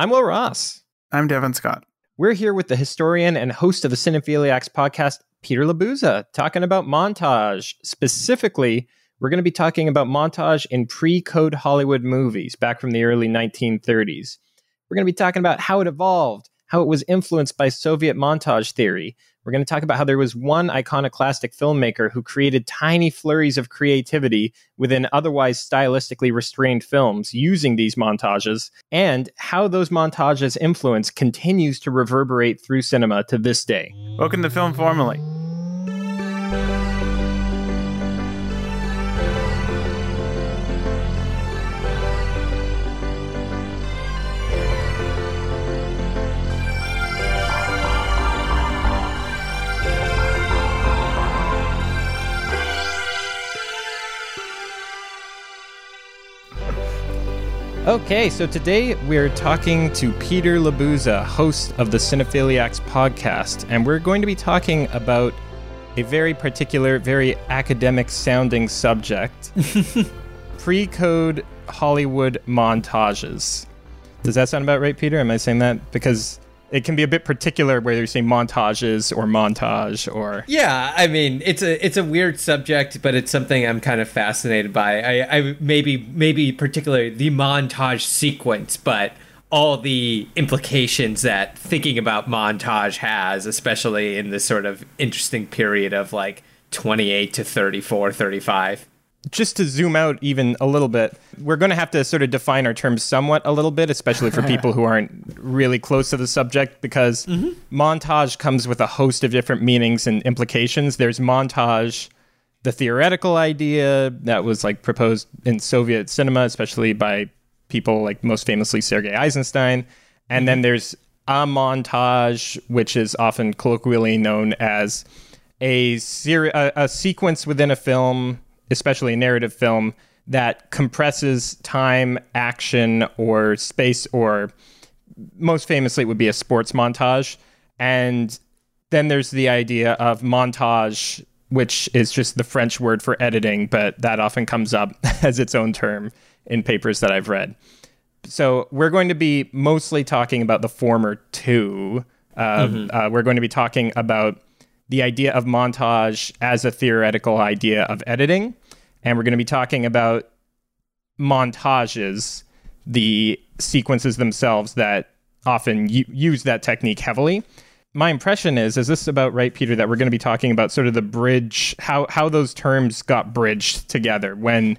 I'm Will Ross. I'm Devin Scott. We're here with the historian and host of the Cinephiliacs podcast, Peter Labuza, talking about montage. Specifically, we're going to be talking about montage in pre code Hollywood movies back from the early 1930s. We're going to be talking about how it evolved, how it was influenced by Soviet montage theory, we're going to talk about how there was one iconoclastic filmmaker who created tiny flurries of creativity within otherwise stylistically restrained films using these montages, and how those montages' influence continues to reverberate through cinema to this day. Welcome to Film Formally. Okay, so today we're talking to Peter Labuza, host of the Cinephiliacs podcast, and we're going to be talking about a very particular, very academic sounding subject pre code Hollywood montages. Does that sound about right, Peter? Am I saying that? Because it can be a bit particular whether you say montages or montage or yeah i mean it's a it's a weird subject but it's something i'm kind of fascinated by. I, I maybe maybe particularly the montage sequence but all the implications that thinking about montage has especially in this sort of interesting period of like 28 to 34 35 just to zoom out even a little bit, we're going to have to sort of define our terms somewhat a little bit, especially for people who aren't really close to the subject, because mm-hmm. montage comes with a host of different meanings and implications. There's montage, the theoretical idea that was like proposed in Soviet cinema, especially by people like most famously Sergei Eisenstein. And mm-hmm. then there's a montage, which is often colloquially known as a, ser- a, a sequence within a film especially a narrative film, that compresses time, action, or space, or most famously, it would be a sports montage. And then there's the idea of montage, which is just the French word for editing, but that often comes up as its own term in papers that I've read. So we're going to be mostly talking about the former two. Uh, mm-hmm. uh, we're going to be talking about the idea of montage as a theoretical idea of editing and we're going to be talking about montages, the sequences themselves that often u- use that technique heavily. My impression is, is this about right, Peter, that we're going to be talking about sort of the bridge, how how those terms got bridged together when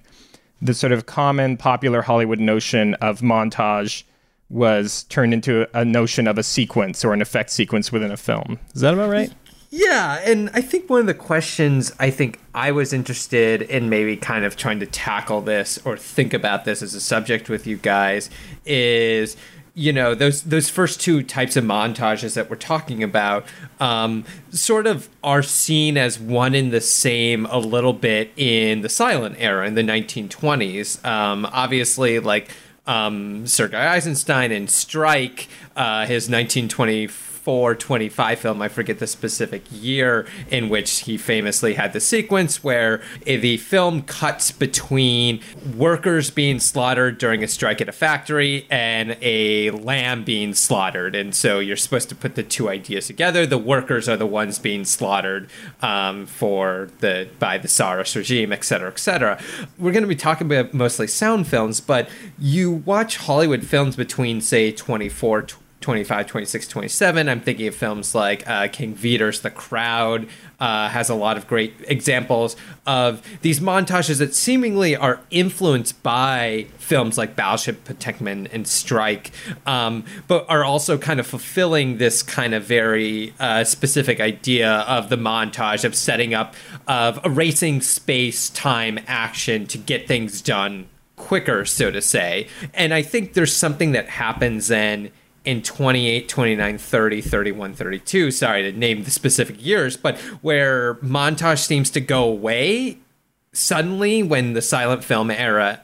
the sort of common popular Hollywood notion of montage was turned into a notion of a sequence or an effect sequence within a film. Is that about right? Yeah, and I think one of the questions I think I was interested in maybe kind of trying to tackle this or think about this as a subject with you guys is you know those those first two types of montages that we're talking about um, sort of are seen as one in the same a little bit in the silent era in the 1920s um, obviously like um, Sergei Eisenstein and Strike, uh, his 1924 425 film, I forget the specific year, in which he famously had the sequence where the film cuts between workers being slaughtered during a strike at a factory and a lamb being slaughtered. And so you're supposed to put the two ideas together. The workers are the ones being slaughtered um, for the by the Tsarist regime, et cetera, et cetera. We're going to be talking about mostly sound films, but you watch Hollywood films between, say, 24, 25, 26, 27. I'm thinking of films like uh, King Vidor's The Crowd uh, has a lot of great examples of these montages that seemingly are influenced by films like Battleship Potemkin and Strike, um, but are also kind of fulfilling this kind of very uh, specific idea of the montage of setting up of erasing space, time, action to get things done quicker, so to say. And I think there's something that happens then in 28, 29, 30, 31, 32, sorry to name the specific years, but where montage seems to go away suddenly when the silent film era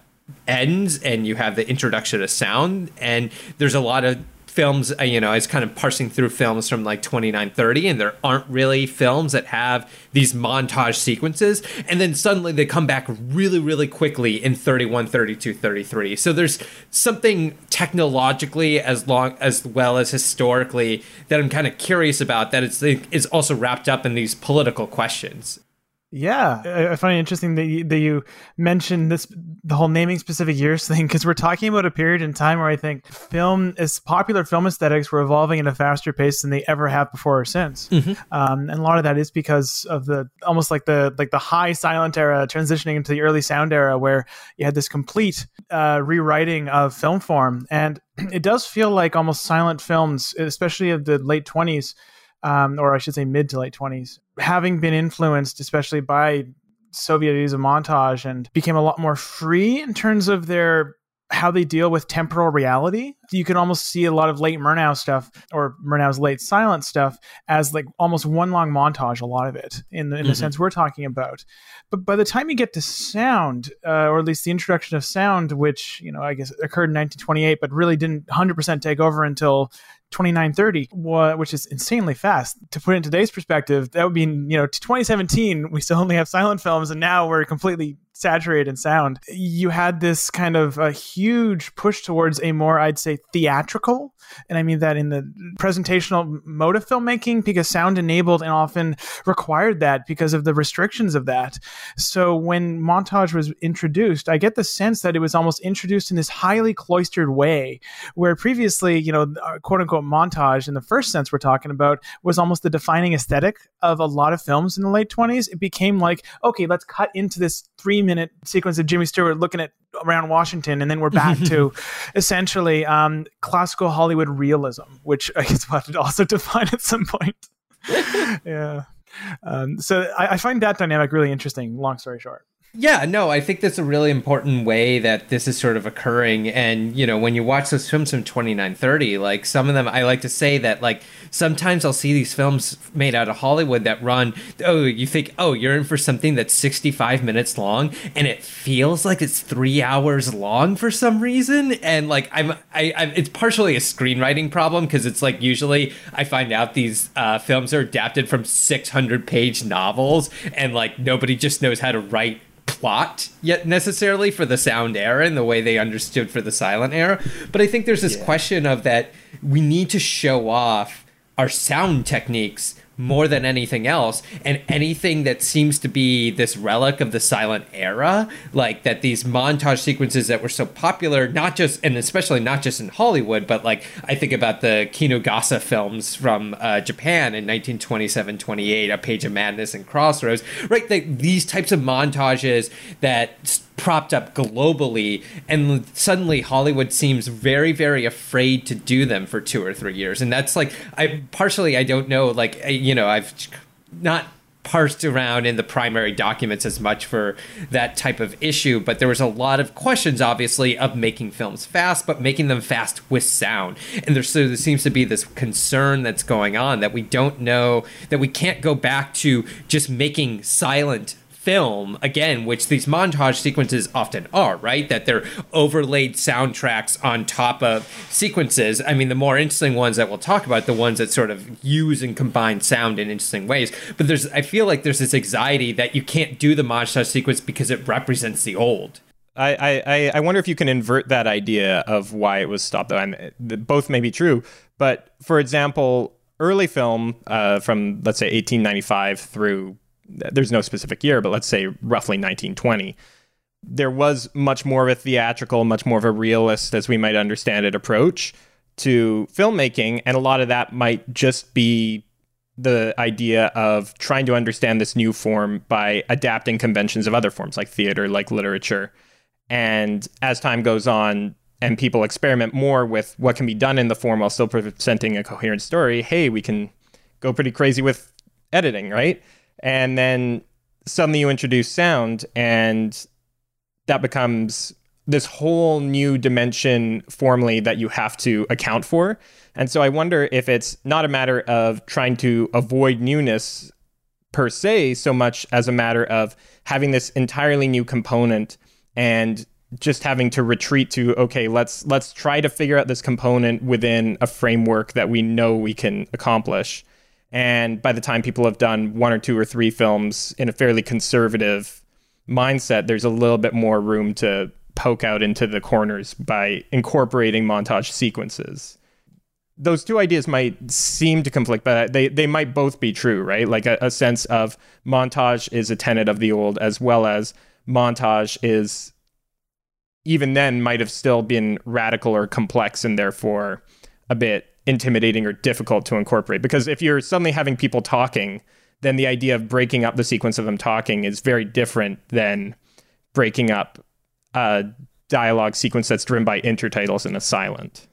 ends and you have the introduction of sound and there's a lot of films, uh, you know, I was kind of parsing through films from like 2930, and there aren't really films that have these montage sequences. And then suddenly they come back really, really quickly in 31, 32, 33. So there's something technologically as long as well as historically that I'm kind of curious about that it's, is also wrapped up in these political questions. Yeah, I find it interesting that you, that you mentioned this the whole naming specific years thing because we're talking about a period in time where I think film is popular film aesthetics were evolving at a faster pace than they ever have before or since, mm-hmm. um, and a lot of that is because of the almost like the like the high silent era transitioning into the early sound era where you had this complete uh, rewriting of film form, and it does feel like almost silent films, especially of the late twenties um, or I should say mid to late 20s, having been influenced, especially by Soviet use of montage, and became a lot more free in terms of their how they deal with temporal reality. You can almost see a lot of late Murnau stuff or Murnau's late silent stuff as like almost one long montage, a lot of it in the, in mm-hmm. the sense we're talking about. But by the time you get to sound, uh, or at least the introduction of sound, which, you know, I guess occurred in 1928, but really didn't 100% take over until 2930, which is insanely fast. To put in today's perspective, that would be, you know, to 2017, we still only have silent films, and now we're completely saturated in sound. You had this kind of a huge push towards a more, I'd say, theatrical, and I mean that in the presentational mode of filmmaking, because sound enabled and often required that because of the restrictions of that. So when montage was introduced, I get the sense that it was almost introduced in this highly cloistered way, where previously, you know, uh, quote unquote montage in the first sense we're talking about was almost the defining aesthetic of a lot of films in the late 20s. It became like, okay, let's cut into this three minute sequence of Jimmy Stewart looking at around Washington, and then we're back to essentially um, classical Hollywood realism, which I guess we'll have to also define at some point. yeah. Um, so I, I find that dynamic really interesting. Long story short. Yeah, no, I think that's a really important way that this is sort of occurring. And, you know, when you watch those films from 2930, like some of them, I like to say that, like, sometimes I'll see these films made out of Hollywood that run, oh, you think, oh, you're in for something that's 65 minutes long, and it feels like it's three hours long for some reason. And, like, I'm, I, I it's partially a screenwriting problem because it's like usually I find out these uh, films are adapted from 600 page novels, and, like, nobody just knows how to write plot yet necessarily for the sound era and the way they understood for the silent era. But I think there's this yeah. question of that we need to show off our sound techniques more than anything else and anything that seems to be this relic of the silent era like that these montage sequences that were so popular not just and especially not just in hollywood but like i think about the kinugasa films from uh, japan in 1927 28 a page of madness and crossroads right? Like these types of montages that propped up globally and suddenly hollywood seems very very afraid to do them for two or three years. And that's like i partially i don't know like you know i've not parsed around in the primary documents as much for that type of issue but there was a lot of questions obviously of making films fast but making them fast with sound. And there, so there seems to be this concern that's going on that we don't know that we can't go back to just making silent film again which these montage sequences often are right? That they're overlaid soundtracks on top of sequences. I mean the more interesting ones that we'll talk about the ones that sort of use and combine sound in interesting ways. But there's i feel like there's this anxiety that you can't do the montage sequence because it represents the old. I, I, I wonder if you can invert that idea of why it was stopped. Though. I'm, both may be true, but for example, early film uh, from let's say 1895 through there's no specific year, but let's say roughly 1920, there was much more of a theatrical, much more of a realist, as we might understand it, approach to filmmaking. And a lot of that might just be the idea of trying to understand this new form by adapting conventions of other forms like theater, like literature. And as time goes on, and people experiment more with what can be done in the form while still presenting a coherent story, hey, we can go pretty crazy with editing, right? And then suddenly you introduce sound and that becomes this whole new dimension formally that you have to account for. And so I wonder if it's not a matter of trying to avoid newness per se, so much as a matter of having this entirely new component and just having to retreat to okay let's let's try to figure out this component within a framework that we know we can accomplish and by the time people have done one or two or three films in a fairly conservative mindset there's a little bit more room to poke out into the corners by incorporating montage sequences those two ideas might seem to conflict, but they, they might both be true, right? Like a, a sense of montage is a tenet of the old, as well as montage is even then might have still been radical or complex and therefore a bit intimidating or difficult to incorporate. Because if you're suddenly having people talking, then the idea of breaking up the sequence of them talking is very different than breaking up a dialogue sequence that's driven by intertitles and a silent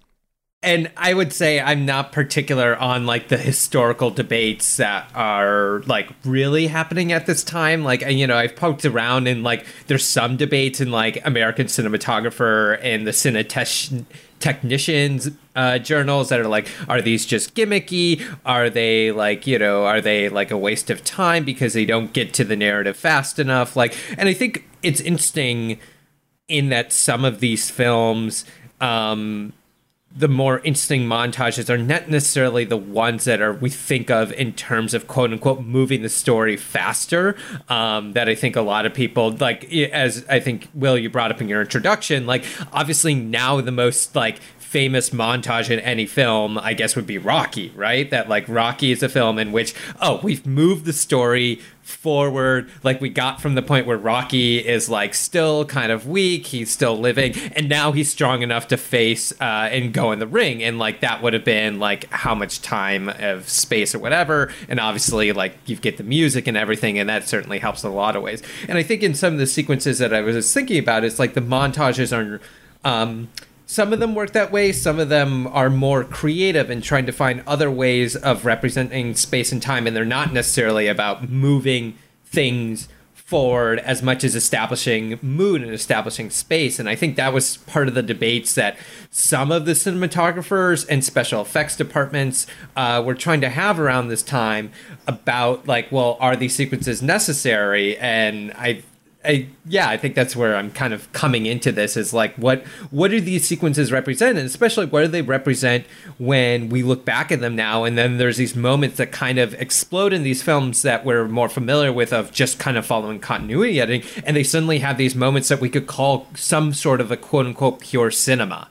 and I would say I'm not particular on like the historical debates that are like really happening at this time. Like, you know, I've poked around and like there's some debates in like American Cinematographer and the Cine Technicians uh, journals that are like, are these just gimmicky? Are they like, you know, are they like a waste of time because they don't get to the narrative fast enough? Like, and I think it's interesting in that some of these films, um, the more interesting montages are not necessarily the ones that are we think of in terms of quote unquote moving the story faster. Um, that I think a lot of people like, as I think Will you brought up in your introduction, like obviously now the most like famous montage in any film, I guess, would be Rocky, right? That like Rocky is a film in which, oh, we've moved the story forward. Like we got from the point where Rocky is like still kind of weak. He's still living. And now he's strong enough to face uh, and go in the ring. And like that would have been like how much time of space or whatever. And obviously like you get the music and everything and that certainly helps in a lot of ways. And I think in some of the sequences that I was thinking about it's like the montages are um, some of them work that way some of them are more creative and trying to find other ways of representing space and time and they're not necessarily about moving things forward as much as establishing mood and establishing space. And i think that was part of the debates that some of the cinematographers and special effects departments uh, were trying to have around this time about like well are these sequences necessary? And i I, yeah, I think that's where I'm kind of coming into this is like what what do these sequences represent, and especially what do they represent when we look back at them now, and then there's these moments that kind of explode in these films that we're more familiar with of just kind of following continuity editing, and they suddenly have these moments that we could call some sort of a quote unquote pure cinema.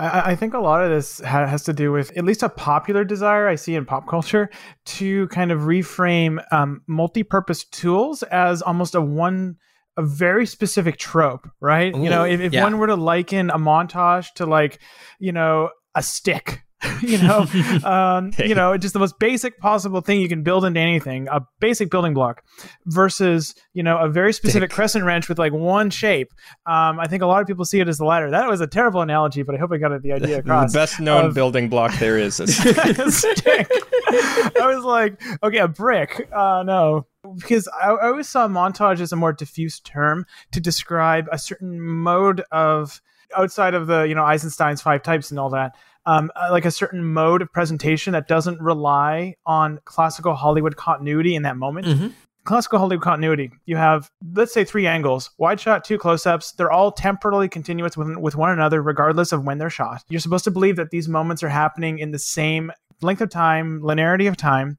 I, think a lot of this has to do with at least a popular desire I see in pop culture to kind of reframe um, multi-purpose tools as almost a one a very specific trope, right? Ooh, you know, if, if yeah. one were to liken a montage to like, you know, a stick, you know, um, you know, just the most basic possible thing you can build into anything, a basic building block, versus you know a very specific Dick. crescent wrench with like one shape. Um, I think a lot of people see it as the latter. That was a terrible analogy, but I hope I got the idea across. the best known of, building block there is a stick. I was like, okay, a brick. Uh, no, because I, I always saw montage as a more diffuse term to describe a certain mode of outside of the you know Eisenstein's five types and all that. Um, uh, like a certain mode of presentation that doesn't rely on classical Hollywood continuity in that moment. Mm-hmm. Classical Hollywood continuity, you have, let's say, three angles wide shot, two close ups. They're all temporally continuous with, with one another, regardless of when they're shot. You're supposed to believe that these moments are happening in the same length of time, linearity of time.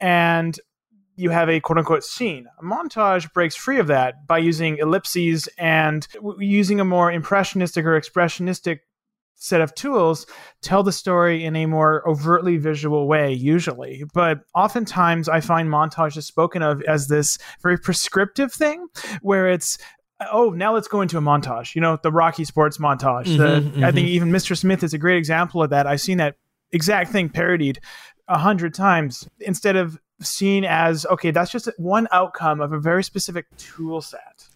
And you have a quote unquote scene. A montage breaks free of that by using ellipses and using a more impressionistic or expressionistic set of tools tell the story in a more overtly visual way usually but oftentimes i find montage is spoken of as this very prescriptive thing where it's oh now let's go into a montage you know the rocky sports montage mm-hmm, the, mm-hmm. i think even mr smith is a great example of that i've seen that exact thing parodied a hundred times instead of seen as okay, that's just one outcome of a very specific tool set.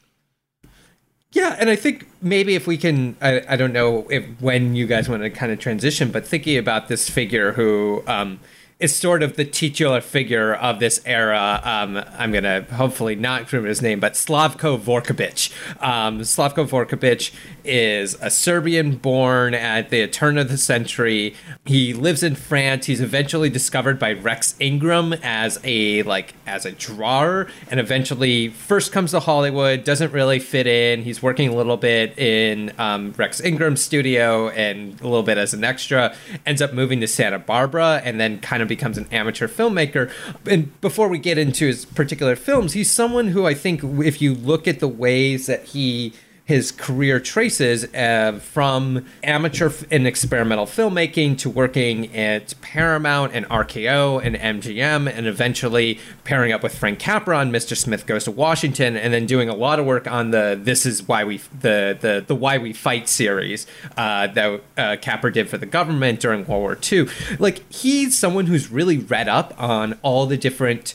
Yeah, and I think maybe if we can, I, I don't know if when you guys want to kind of transition, but thinking about this figure who um, is sort of the titular figure of this era. Um, I'm gonna hopefully not remember his name, but Slavko Vorkapich. Um, Slavko Vorkapich is a Serbian born at the turn of the century. He lives in France. He's eventually discovered by Rex Ingram as a like as a drawer and eventually first comes to Hollywood, doesn't really fit in. He's working a little bit in um, Rex Ingram's studio and a little bit as an extra, ends up moving to Santa Barbara and then kind of becomes an amateur filmmaker. And before we get into his particular films, he's someone who I think if you look at the ways that he his career traces uh, from amateur and experimental filmmaking to working at Paramount and RKO and MGM, and eventually pairing up with Frank Capra on Mr. Smith Goes to Washington, and then doing a lot of work on the "This Is Why We" the the the Why We Fight series uh, that uh, Capra did for the government during World War II. Like he's someone who's really read up on all the different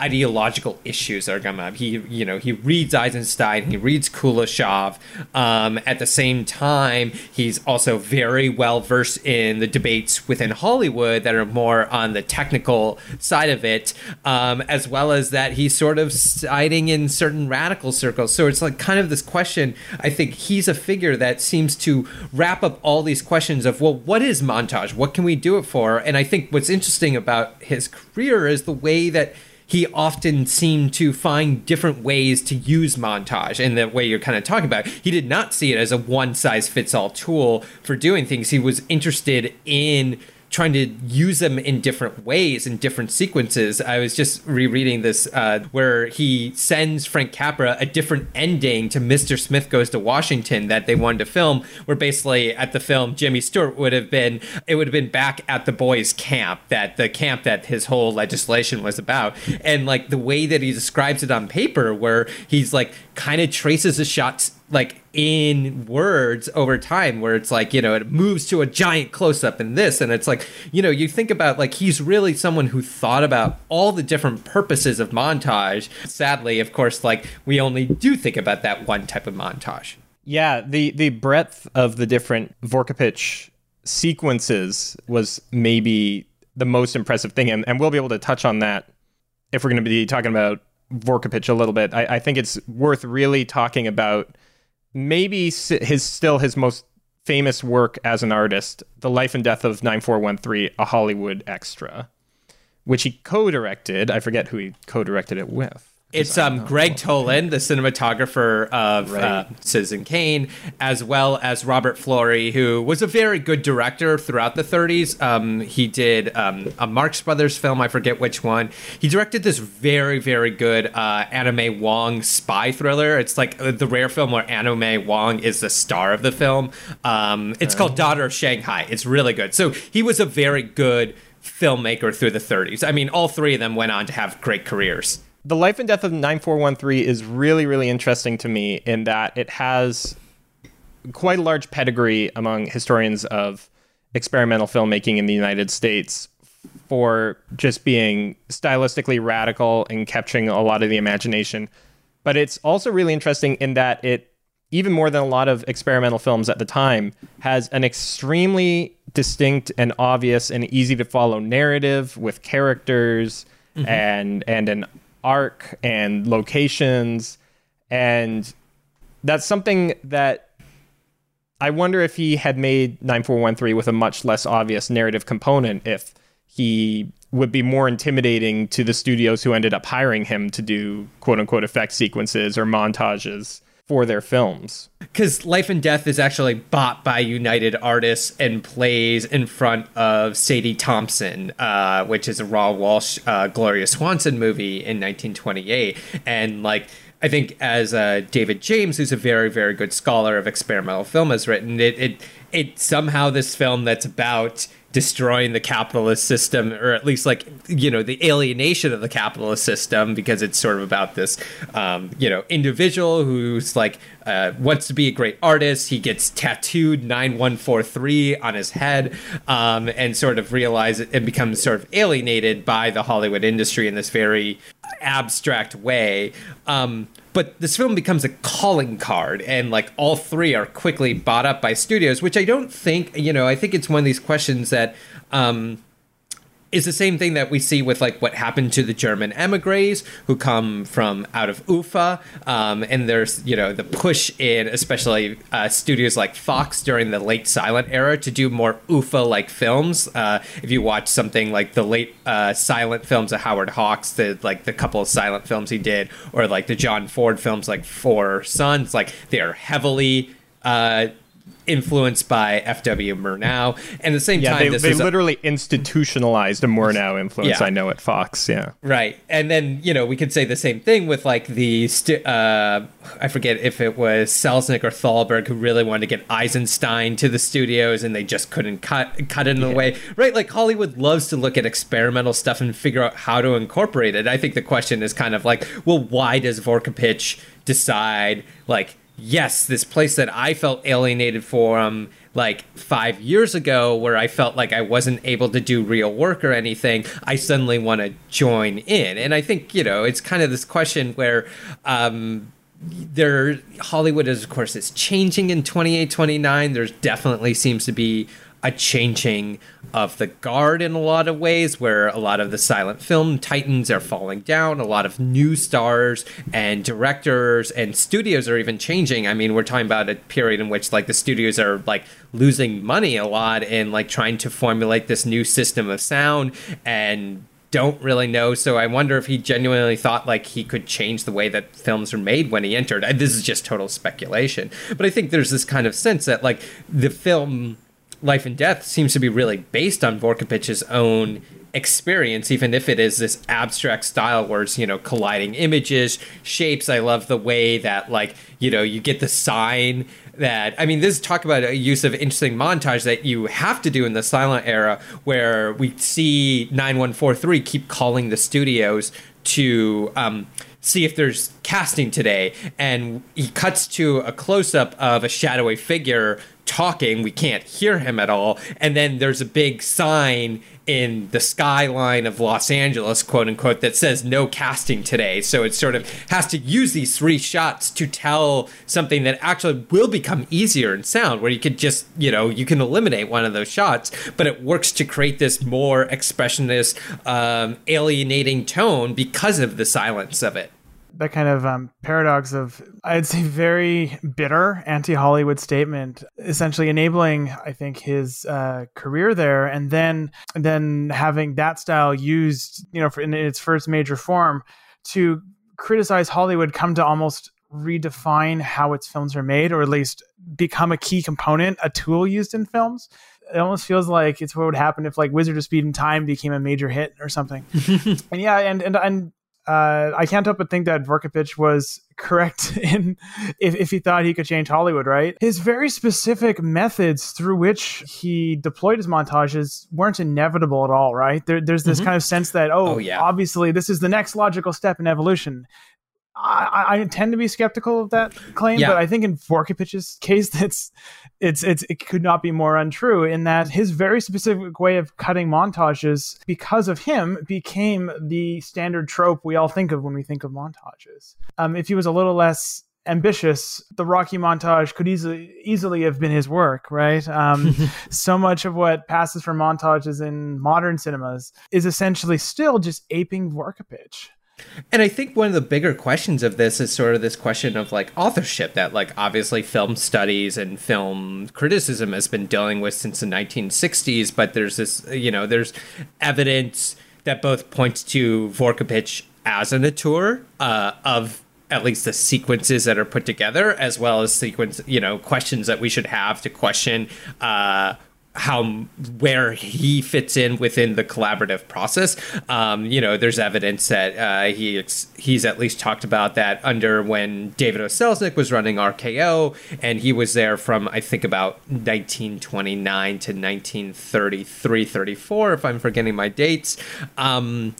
ideological issues that are coming up. He, you know, he reads Eisenstein, he reads Kuleshov. Um, at the same time, he's also very well versed in the debates within Hollywood that are more on the technical side of it, um, as well as that he's sort of siding in certain radical circles. So it's like kind of this question. I think he's a figure that seems to wrap up all these questions of, well, what is montage? What can we do it for? And I think what's interesting about his career is the way that he often seemed to find different ways to use montage in the way you're kind of talking about. He did not see it as a one size fits all tool for doing things. He was interested in trying to use them in different ways in different sequences. I was just rereading this uh, where he sends Frank Capra a different ending to Mr. Smith Goes to Washington that they wanted to film, where basically at the film Jimmy Stewart would have been it would have been back at the boys' camp, that the camp that his whole legislation was about. And like the way that he describes it on paper, where he's like kind of traces the shots like in words over time where it's like you know it moves to a giant close up in this and it's like you know you think about like he's really someone who thought about all the different purposes of montage. Sadly of course like we only do think about that one type of montage. Yeah the the breadth of the different vorkapich sequences was maybe the most impressive thing and, and we'll be able to touch on that if we're going to be talking about Vorkapich a little bit. I, I think it's worth really talking about maybe his still his most famous work as an artist, The Life and Death of 9413, a Hollywood extra, which he co-directed. I forget who he co-directed it with. It's um, Gregg Toland, the cinematographer of right. uh, Citizen Kane, as well as Robert Florey, who was a very good director throughout the 30s. Um, he did um, a Marx Brothers film, I forget which one. He directed this very, very good uh, May Wong spy thriller. It's like uh, the rare film where May Wong is the star of the film. Um, it's called Daughter of Shanghai. It's really good. So he was a very good filmmaker through the 30s. I mean, all three of them went on to have great careers. The Life and Death of 9413 is really, really interesting to me in that it has quite a large pedigree among historians of experimental filmmaking in the United States for just being stylistically radical and capturing a lot of the imagination. But it's also really interesting in that it, even more than a lot of experimental films at the time, has an extremely distinct and obvious and easy to follow narrative with characters mm-hmm. and and an arc and locations. And that's something that I wonder if he had made 9413 with a much less obvious narrative component if he would be more intimidating to the studios who ended up hiring him to do quote unquote effect sequences or montages for their films. Because Life and Death is actually bought by United Artists and plays in front of Sadie Thompson, uh, which is a Raoul Walsh, uh, Gloria Swanson movie in 1928. And like, I think as uh, David James, who's a very, very good scholar of experimental film, has written, it, it, it somehow this film that's about destroying the capitalist system or at least like you know the alienation of the capitalist system because it's sort of about this um, you know individual who's like uh, wants to be a great artist. He gets tattooed 9143 on his head um, and sort of realizes and becomes sort of alienated by the hollywood industry in this very abstract way. Um, but this film becomes a calling card and like all three are quickly bought up by studios which i don't think you know i think it's one of these questions that um is the same thing that we see with like what happened to the German emigres who come from out of UFA. Um, and there's, you know, the push in especially uh, studios like Fox during the late silent era to do more UFA like films. Uh, if you watch something like the late uh, silent films of Howard Hawks, the like the couple of silent films he did, or like the John Ford films like Four Sons, like they are heavily uh, influenced by F.W. Murnau. And at the same Yeah, time, they, this they is a- literally institutionalized a Murnau influence. Yeah. I know at Fox. Yeah, Right. And then, you know, we could say the same thing with like the, st- uh, I forget if it was Selznick or Thalberg who really wanted to get Eisenstein to the studios and they just couldn't cut, cut it in a way. Right. Like Hollywood loves to look at experimental stuff and figure out how to incorporate it. I think the question is kind of like, well, why does Vorkapich decide like, yes, this place that I felt alienated from like five years ago, where I felt like I wasn't able to do real work or anything, I suddenly want to join in. And I think, you know, it's kind of this question where, um, there Hollywood is of course is changing in 28 29 there's definitely seems to be a changing of the guard in a lot of ways where a lot of the silent film titans are falling down a lot of new stars and directors and studios are even changing i mean we're talking about a period in which like the studios are like losing money a lot and like trying to formulate this new system of sound and don't really know. So I wonder if he genuinely thought like he could change the way that films are made when he entered. This is just total speculation, but I think there's this kind of sense that like the film Life and Death seems to be really based on Vorkapich's own experience, even if it is this abstract style where it's, you know, colliding images, shapes. I love the way that, like, you know, you get the sign that, I mean, this is talk about a use of interesting montage that you have to do in the silent era where we see 9143 keep calling the studios to, um, see if there's casting today. And he cuts to a close up of a shadowy figure talking. We can't hear him at all. And then there's a big sign in the skyline of Los Angeles, quote unquote, that says no casting today. So it sort of has to use these three shots to tell something that actually will become easier in sound, where you could just, you know, you can eliminate one of those shots, but it works to create this more expressionist, um, alienating tone because of the silence of it. That kind of um, paradox of i'd say very bitter anti-hollywood statement essentially enabling i think his uh, career there and then and then having that style used you know for, in its first major form to criticize hollywood come to almost redefine how its films are made or at least become a key component a tool used in films it almost feels like it's what would happen if like Wizard of Speed and Time became a major hit or something. and yeah, and and and uh, I can't help but think that Vorkapich was correct in if, if he thought he could change Hollywood, right? His very specific methods through which he deployed his montages weren't inevitable at all, right? There, there's this kind of sense that, oh, Oh, yeah. obviously this is the next logical step in evolution. I, I tend to be skeptical of that claim, Yeah. but I think in Vorkapich's case, that's it's it's it could not be more untrue in that his very specific way of cutting montages, because of him, became the standard trope we all think of when we think of montages. Um, if he was a little less ambitious, the Rocky montage could easily easily have been his work, right? Um, so much of what passes for montages in modern cinemas is essentially still just aping Vorkapich. And I think one of the bigger questions of this is sort of this question of like authorship that like obviously film studies and film criticism has been dealing with since the 1960s, but there's this you know there's evidence that both points to Vorkapich as an auteur uh, of at least the sequences that are put together, as well as sequence you know questions that we should have to question. Uh, how where he fits in within the collaborative process. Um, you know, there's evidence that uh, he he's at least talked about that under when David O. Selznick was running RKO, and he was there from I think about 1929 to 1933, 34, if I'm forgetting my dates. Um,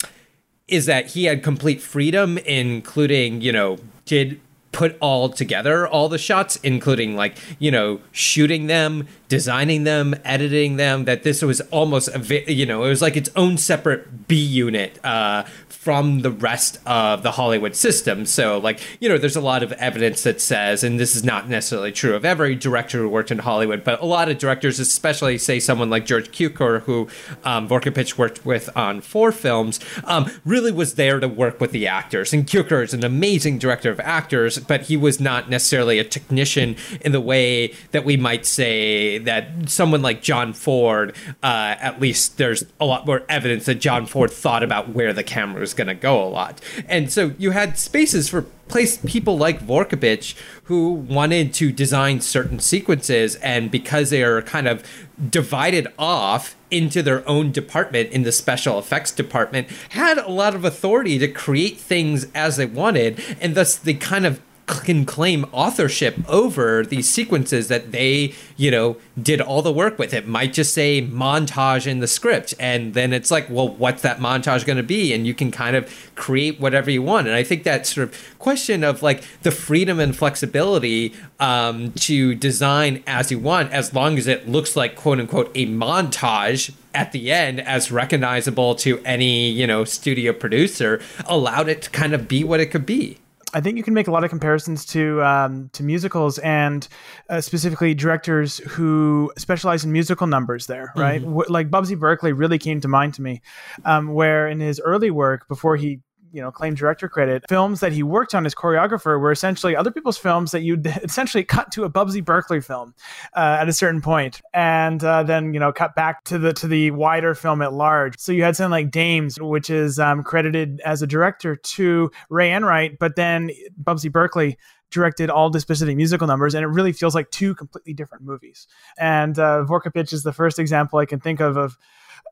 is that he had complete freedom, including, you know, did put all together all the shots including like you know shooting them designing them editing them that this was almost a vi- you know it was like its own separate b unit uh, from the rest of the hollywood system. So like you know there's a lot of evidence that says and this is not necessarily true of every director who worked in hollywood but a lot of directors especially say someone like george cukor who um, worked with on four films um, really was there to work with the actors. And cukor is an amazing director of actors but he was not necessarily a technician in the way that we might say that someone like John Ford, uh, at least there's a lot more evidence that John Ford thought about where the camera was going to go a lot. And so you had spaces for place people like Vorkapich who wanted to design certain sequences and because they are kind of divided off into their own department in the special effects department had a lot of authority to create things as they wanted and thus they kind of can claim authorship over these sequences that they, you know, did all the work with. It might just say montage in the script, and then it's like, well, what's that montage going to be? And you can kind of create whatever you want. And I think that sort of question of like the freedom and flexibility um, to design as you want, as long as it looks like quote unquote a montage at the end as recognizable to any you know studio producer allowed it to kind of be what it could be I think you can make a lot of comparisons to um, to musicals and uh, specifically directors who specialize in musical numbers. There, right? Mm-hmm. W- like Busby Berkeley really came to mind to me, um, where in his early work before he you know claim director credit films that he worked on as choreographer were essentially other people's films that you'd essentially cut to a Busby Berkeley film uh, at a certain point and uh, then you know cut back to the to the wider film at large so you had something like Dames which is um, credited as a director to Ray Enright but then Busby Berkeley directed all the specific musical numbers, and it really feels like two completely different movies. And uh, is the first example I can think of of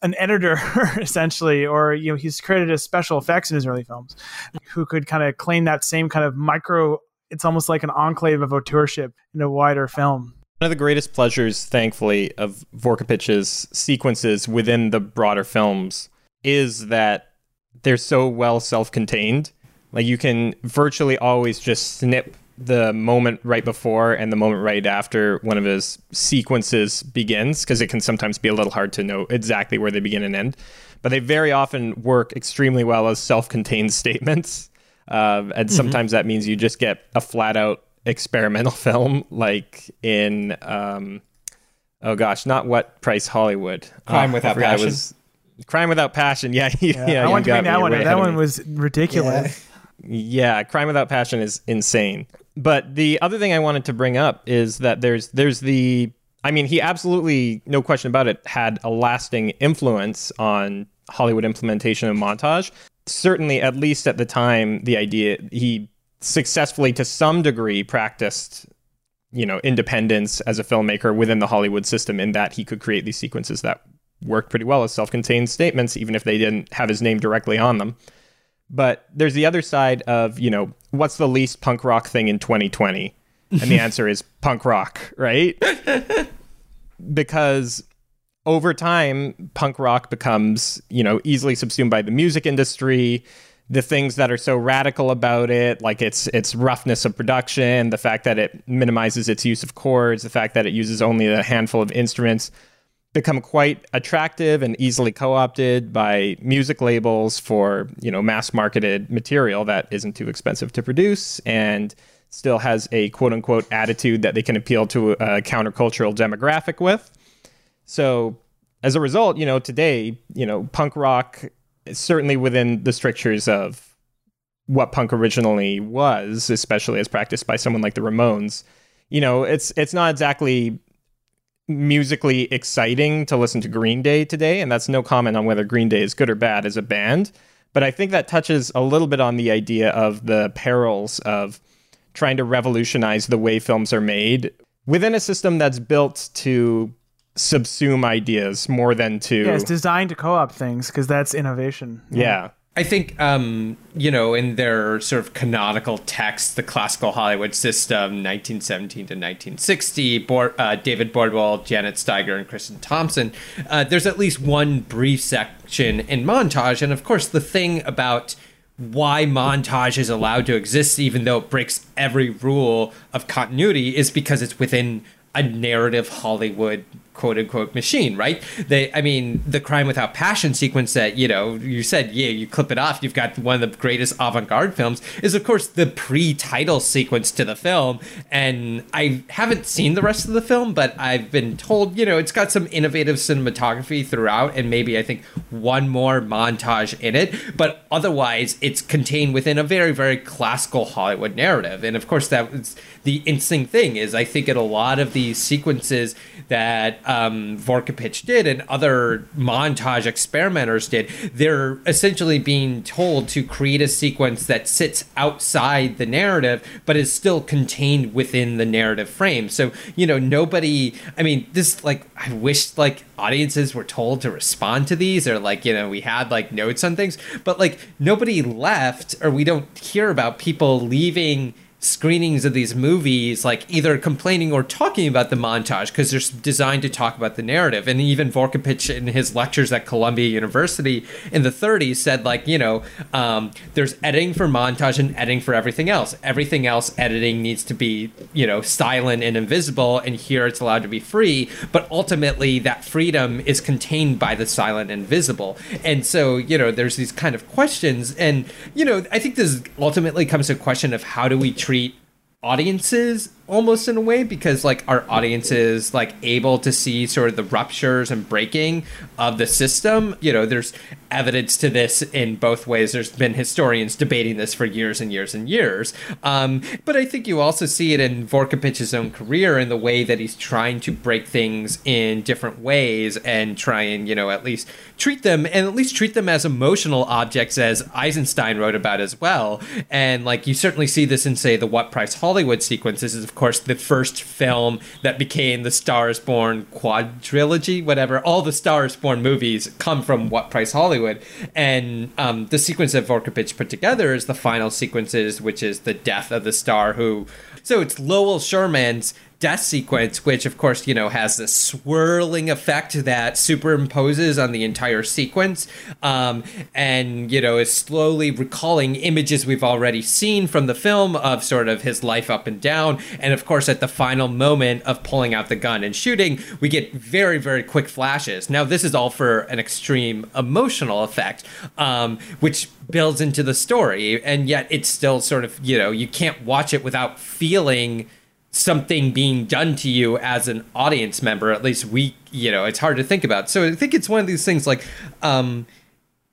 an editor essentially, or you know, he's created as special effects in his early films, who could kind of claim that same kind of micro. It's almost like an enclave of auteurship in a wider film. One of the greatest pleasures, thankfully, of Vorkapich's sequences within the broader films is that they're so well self-contained. Like you can virtually always just snip the moment right before and the moment right after one of his sequences begins because it can sometimes be a little hard to know exactly where they begin and end. But they very often work extremely well as self-contained statements uh, and mm-hmm. sometimes that means you just get a flat out experimental film like in um, oh gosh not what price hollywood. Crime oh, without passion was, crime without passion. Yeah yeah, yeah. I want to bring that one. that one was ridiculous. Yeah. Yeah crime without passion is insane but the other thing I wanted to bring up is that there's there's the I mean, he absolutely, no question about it, had a lasting influence on Hollywood implementation of montage. Certainly, at least at the time, the idea he successfully, to some degree, practiced, you know, independence as a filmmaker within the Hollywood system in that he could create these sequences that worked pretty well as self-contained statements, even if they didn't have his name directly on them. But there's the other side of, you know, what's the least punk rock thing in 2020? And the answer is punk rock, right? because over time, punk rock becomes, you know, easily subsumed by the music industry. The things that are so radical about it, like its its roughness of production, the fact that it minimizes its use of chords, the fact that it uses only a handful of instruments, become quite attractive and easily co-opted by music labels for you know mass marketed material that isn't too expensive to produce and still has a quote unquote attitude that they can appeal to a countercultural demographic with. So as a result you know today you know punk rock certainly within the strictures of what punk originally was especially as practiced by someone like the ramones. You know it's it's not exactly musically exciting to listen to Green Day today, and that's no comment on whether Green Day is good or bad as a band. But I think that touches a little bit on the idea of the perils of trying to revolutionize the way films are made within a system that's built to subsume ideas more than to. Yeah, it's designed to co-op things because that's innovation. Yeah. I think, um, you know, in their sort of canonical text, the classical Hollywood system, 1917 to 1960, Bo- uh, David Bordwell, Janet Staiger, and Kristin Thompson, uh, there's at least one brief section in montage. And of course, the thing about why montage is allowed to exist even though it breaks every rule of continuity is because it's within a narrative Hollywood quote unquote machine, right? They, I mean, the crime without passion sequence that you know you said, yeah, you clip it off. You've got one of the greatest avant-garde films. Is of course the pre-title sequence to the film, and I haven't seen the rest of the film, but I've been told, you know, it's got some innovative cinematography throughout, and maybe I think one more montage in it, but otherwise it's contained within a very, very classical Hollywood narrative, and of course that was the interesting thing is I think in a lot of these sequences that um, Vorkapich did and other montage experimenters did, they're essentially being told to create a sequence that sits outside the narrative but is still contained within the narrative frame. So, you know, nobody, I mean, this, like, I wish, like, audiences were told to respond to these or, like, you know, we had, like, notes on things, but, like, nobody left or we don't hear about people leaving screenings of these movies like either complaining or talking about the montage because they're designed to talk about the narrative. And even Vorkapich in his lectures at Columbia University in the 30s said like you know um, there's editing for montage and editing for everything else. Everything else editing needs to be you know silent and invisible and here it's allowed to be free. But ultimately that freedom is contained by the silent and visible. And so you know there's these kind of questions. And you know I think this ultimately comes to a question of how do we treat audiences almost in a way because like our audiences like able to see sort of the ruptures and breaking of the system. You know there's evidence to this in both ways. There's been historians debating this for years and years and years. Um, but i think you also see it in vorkapich's own career in the way that he's trying to break things in different ways and try and you know at least treat them and at least treat them as emotional objects as eisenstein wrote about as well. And like you certainly see this in say the what price hollywood sequence this is course, the first film that became the Stars Born quadrilogy, whatever. All the Stars Born movies come from What Price Hollywood. And um, the sequence that Vorkapich put together is the final sequences, which is the death of the star who. So it's Lowell Sherman's death sequence, which of course, you know, has this swirling effect that superimposes on the entire sequence. Um, and, you know, is slowly recalling images we've already seen from the film of sort of his life up and down. And of course, at the final moment of pulling out the gun and shooting, we get very, very quick flashes. Now, this is all for an extreme emotional effect, um, which builds into the story. And yet it's still sort of, you know, you can't watch it without feeling something being done to you as an audience member at least we you know it's hard to think about. So i think it's one of these things like um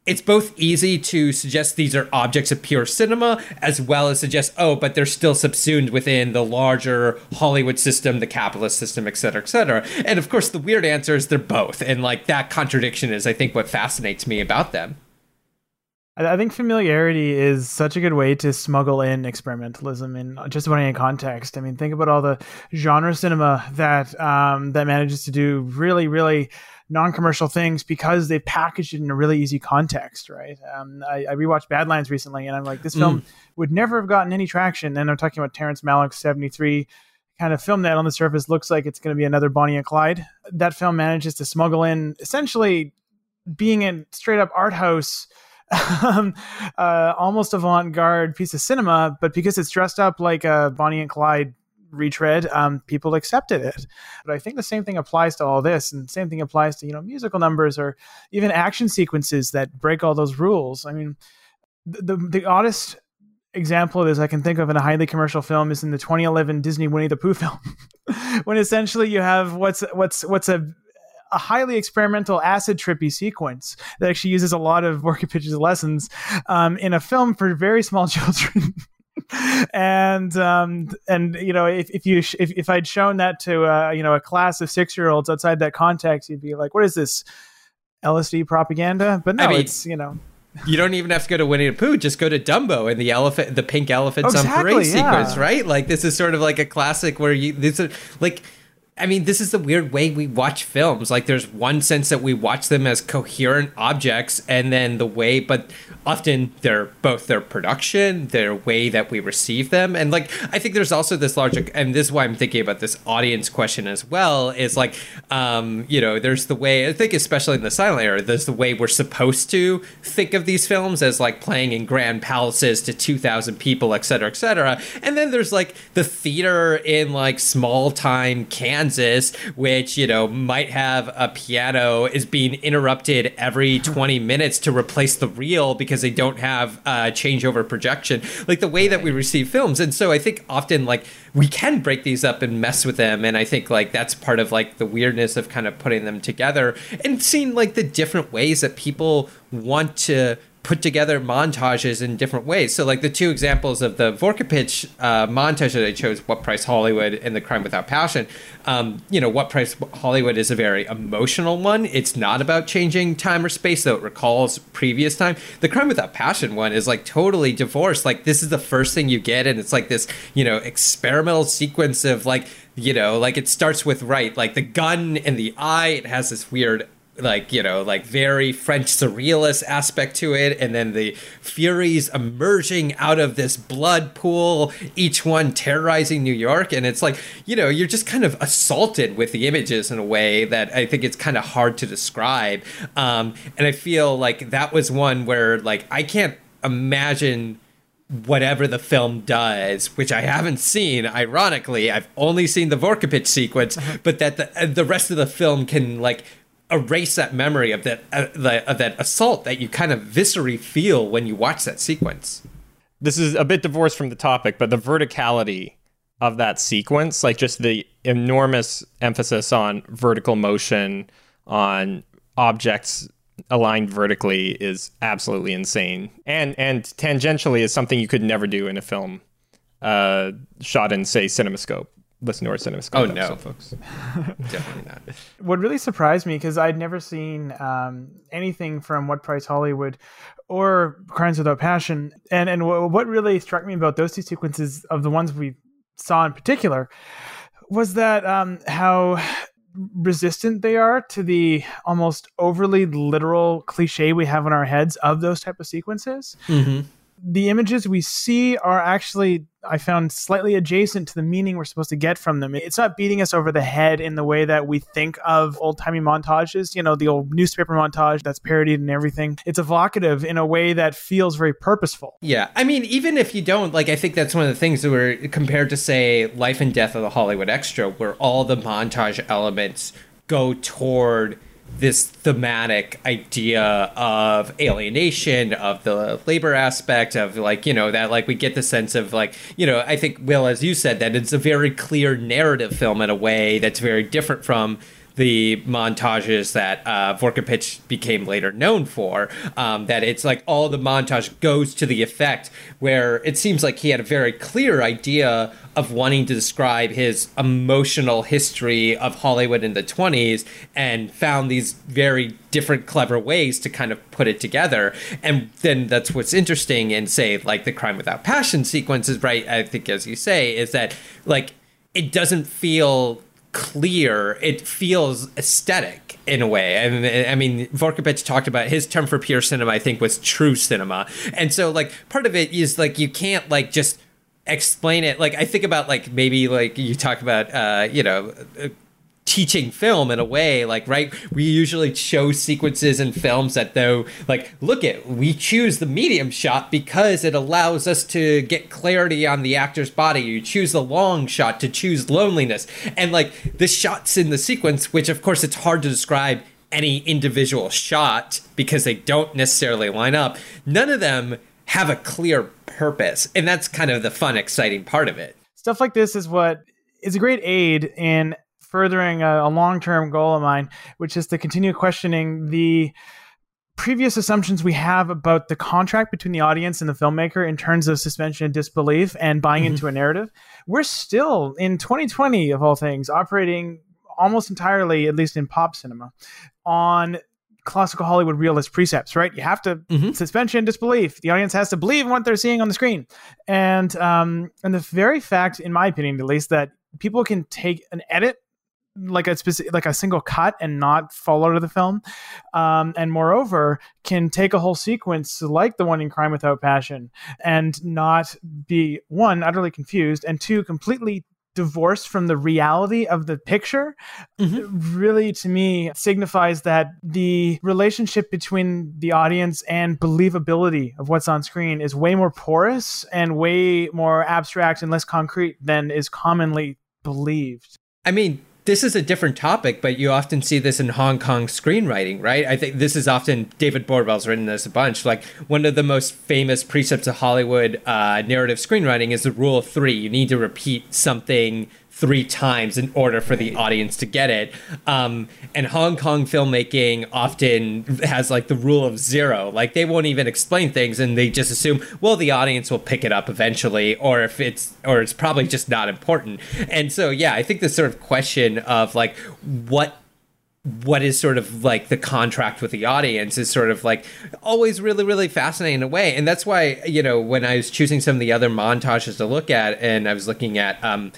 it's both easy to suggest these are objects of pure cinema as well as suggest oh but they're still subsumed within the larger hollywood system the capitalist system et cetera et cetera. And of course the weird answer is they're both. And like that contradiction is i think what fascinates me about them I think familiarity is such a good way to smuggle in experimentalism in just about any context. I mean, think about all the genre cinema that um, that manages to do really, really non-commercial things because they've packaged it in a really easy context, right? Um, I, I, rewatched Badlands recently, and I'm like, this film mm. would never have gotten any traction. And I'm talking about Terrence Malick's '73 kind of film that on the surface looks like it's going to be another Bonnie and Clyde. That film manages to smuggle in essentially being a straight up art house um, uh, almost avant-garde piece of cinema, but because it's dressed up like a Bonnie and Clyde retread, um, people accepted it. But I think the same thing applies to all this, and same thing applies to you know musical numbers or even action sequences that break all those rules. I mean, the the, the oddest example of this I can think of in a highly commercial film is in the 2011 Disney Winnie the Pooh film, when essentially you have what's what's what's a a highly experimental acid trippy sequence that actually uses a lot of Vorkapich's lessons um, in a film for very small children. and um, and you know if, if you sh- if, if I'd shown that to uh, you know a class of six year olds outside that context, you'd be like, "What is this LSD propaganda?" But no, I mean, it's you know you don't even have to go to Winnie the Pooh. Just go to Dumbo and the elephant, the pink elephants exactly, on parade yeah. sequence, right? Like this is sort of like a classic where you this is like I mean, this is the weird way we watch films. Like, there's one sense that we watch them as coherent objects, and then the way, but often they're both their production, their way that we receive them, and like I think there's also this larger, and this is why I'm thinking about this audience question as well. Is like, um, you know, there's the way I think, especially in the silent era, there's the way we're supposed to think of these films as like playing in grand palaces to 2,000 people, et cetera, et cetera, and then there's like the theater in like small time Kansas, which you know might have a piano is being interrupted every 20 minutes to replace the reel because they don't have uh, changeover projection, like the way that we receive films. And so I think often like we can break these up and mess with them, and I think like that's part of like the weirdness of kind of putting them together and seeing like the different ways that people want to put together montages in different ways. So, like the two examples of the Vorkapich uh, montage that I chose, What Price Hollywood and The Crime Without Passion, um, you know, What Price Hollywood is a very emotional one. It's not about changing time or space, though it recalls previous time. The Crime Without Passion one is like totally divorced. Like, this is the first thing you get, and it's like this, you know, experimental sequence of like, you know, like it starts with right, like the gun in the eye. It has this weird like you know like very french surrealist aspect to it. And then the furies emerging out of this blood pool each one terrorizing new york. And it's like you know you're just kind of assaulted with the images in a way that i think it's kind of hard to describe. Um, and i feel like that was one where like i can't imagine whatever the film does, which I haven't seen. Ironically, I've only seen the Vorkapich sequence, but that the the rest of the film can like erase that memory of that uh, the, of that assault that you kind of viscerally feel when you watch that sequence. This is a bit divorced from the topic, but the verticality of that sequence, like just the enormous emphasis on vertical motion, on objects aligned vertically is absolutely insane. And and tangentially is something you could never do in a film uh, shot in say CinemaScope listen to our CinemaScope Oh, episode, no. folks. Definitely not. what really surprised me because I'd never seen um, anything from What Price Hollywood or Crimes Without Passion, and and w- what really struck me about those two sequences of the ones we saw in particular was that um, how resistant they are to the almost overly literal cliche we have in our heads of those type of sequences Mm-hmm. The images we see are actually I found slightly adjacent to the meaning we're supposed to get from them. It's not beating us over the head in the way that we think of old timey montages, you know, the old newspaper montage that's parodied and everything. It's evocative in a way that feels very purposeful. Yeah, I mean, even if you don't like, I think that's one of the things that were compared to say Life and Death of the Hollywood Extra, where all the montage elements go toward this thematic idea of alienation of the labor aspect of like you know that like we get the sense of like you know i think will as you said that it's a very clear narrative film in a way that's very different from the montages that uh, Vorkapich became later known for. Um, that it's like all the montage goes to the effect where it seems like he had a very clear idea of wanting to describe his emotional history of Hollywood in the 20s and found these very different, clever ways to kind of put it together. And then that's what's interesting in, say, like the Crime Without Passion sequences, right? I think, as you say, is that like it doesn't feel clear. It feels aesthetic in a way. And I mean, Vorkapich talked about his term for pure cinema, I think, was true cinema. And so, like, part of it is like you can't like just explain it. Like, I think about like maybe like you talk about, uh, you know. Teaching film in a way like right? We usually show sequences in films that though like look at we choose the medium shot because it allows us to get clarity on the actor's body. You choose the long shot to choose loneliness. And like the shots in the sequence which of course it's hard to describe any individual shot because they don't necessarily line up none of them have a clear purpose. And that's kind of the fun exciting part of it. Stuff like this is what is a great aid in furthering a, a long term goal of mine, which is to continue questioning the previous assumptions we have about the contract between the audience and the filmmaker in terms of suspension of disbelief and buying into a narrative. We're still in 2020, of all things, operating almost entirely, at least in pop cinema, on classical Hollywood realist precepts, right? You have to Mhm. suspension disbelief. The audience has to believe in what they're seeing on the screen, and um, and the very fact, in my opinion, at least, that people can take an edit like a specific like a single cut and not fall out of the film um, and moreover can take a whole sequence like the one in crime without passion and not be one utterly confused and two completely divorced from the reality of the picture mm-hmm. really to me signifies that the relationship between the audience and believability of what's on screen is way more porous and way more abstract and less concrete than is commonly believed i mean this is a different topic, but you often see this in Hong Kong screenwriting, right? I think this is often David Bordwell's written this a bunch. Like one of the most famous precepts of Hollywood uh, narrative screenwriting is the rule of three. You need to repeat something three times in order for the audience to get it. Um, and Hong Kong filmmaking often has like the rule of zero. Like they won't even explain things and they just assume, well, the audience will pick it up eventually, or if it's or it's probably just not important. And so yeah, I think this sort of question of like what what is sort of like the contract with the audience is sort of like always really really fascinating in a way and that's why you know when i was choosing some of the other montages to look at and i was looking at um,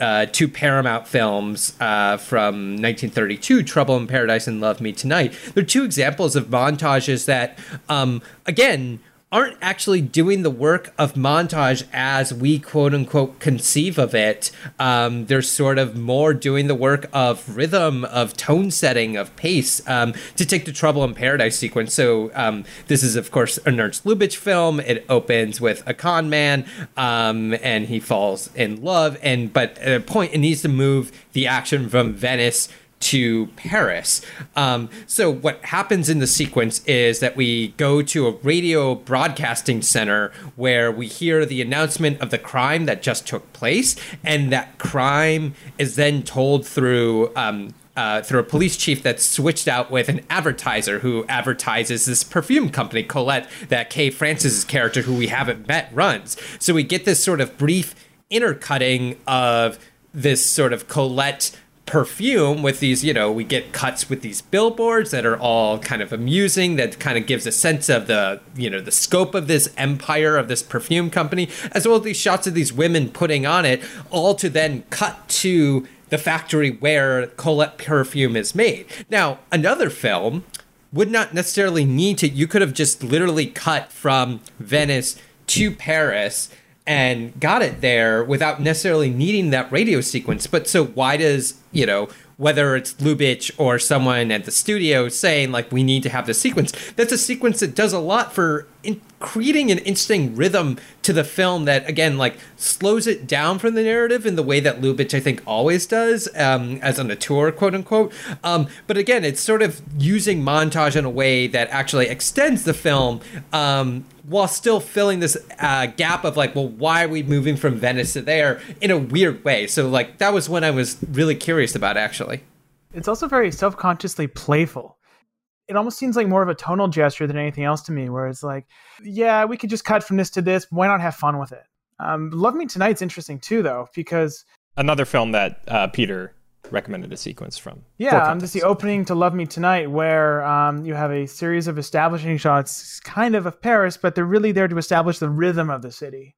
uh, two Paramount films uh, from 1932, Trouble in Paradise and Love Me Tonight. They're two examples of montages that, um, again, aren't actually doing the work of montage as we quote unquote conceive of it. Um, they're sort of more doing the work of rhythm, of tone setting, of pace. Um, to take the Trouble in Paradise sequence. So um, this is of course a Ernst Lubitsch film. It opens with a con man, um, and he falls in love. And but at a point, it needs to move the action from Venice to Paris. Um, so what happens in the sequence is that we go to a radio broadcasting center where we hear the announcement of the crime that just took place, and that crime is then told through. Um, uh, through a police chief that's switched out with an advertiser who advertises this perfume company, Colette, that Kay Francis's character, who we haven't met, runs. So we get this sort of brief intercutting of this sort of Colette perfume with these, you know, we get cuts with these billboards that are all kind of amusing, that kind of gives a sense of the, you know, the scope of this empire of this perfume company, as well as these shots of these women putting on it, all to then cut to the factory where Colette perfume is made. Now, another film would not necessarily need to, you could have just literally cut from Venice to Paris and got it there without necessarily needing that radio sequence. But so why does, you know, whether it's Lubitsch or someone at the studio saying like we need to have this sequence, that's a sequence that does a lot for in- creating an interesting rhythm to the film that again like slows it down from the narrative in the way that Lubitsch I think always does um, as an auteur quote unquote um, but again it's sort of using montage in a way that actually extends the film um, while still filling this uh, gap of like well why are we moving from Venice to there in a weird way so like that was when I was really curious about actually it's also very self-consciously playful it almost seems like more of a tonal gesture than anything else to me, where it's like, yeah, we could just cut from this to this. Why not have fun with it? Um, Love Me Tonight's interesting too, though, because another film that uh, Peter recommended a sequence from. Yeah, um, this is the opening to Love Me Tonight, where um, you have a series of establishing shots, kind of of Paris, but they're really there to establish the rhythm of the city,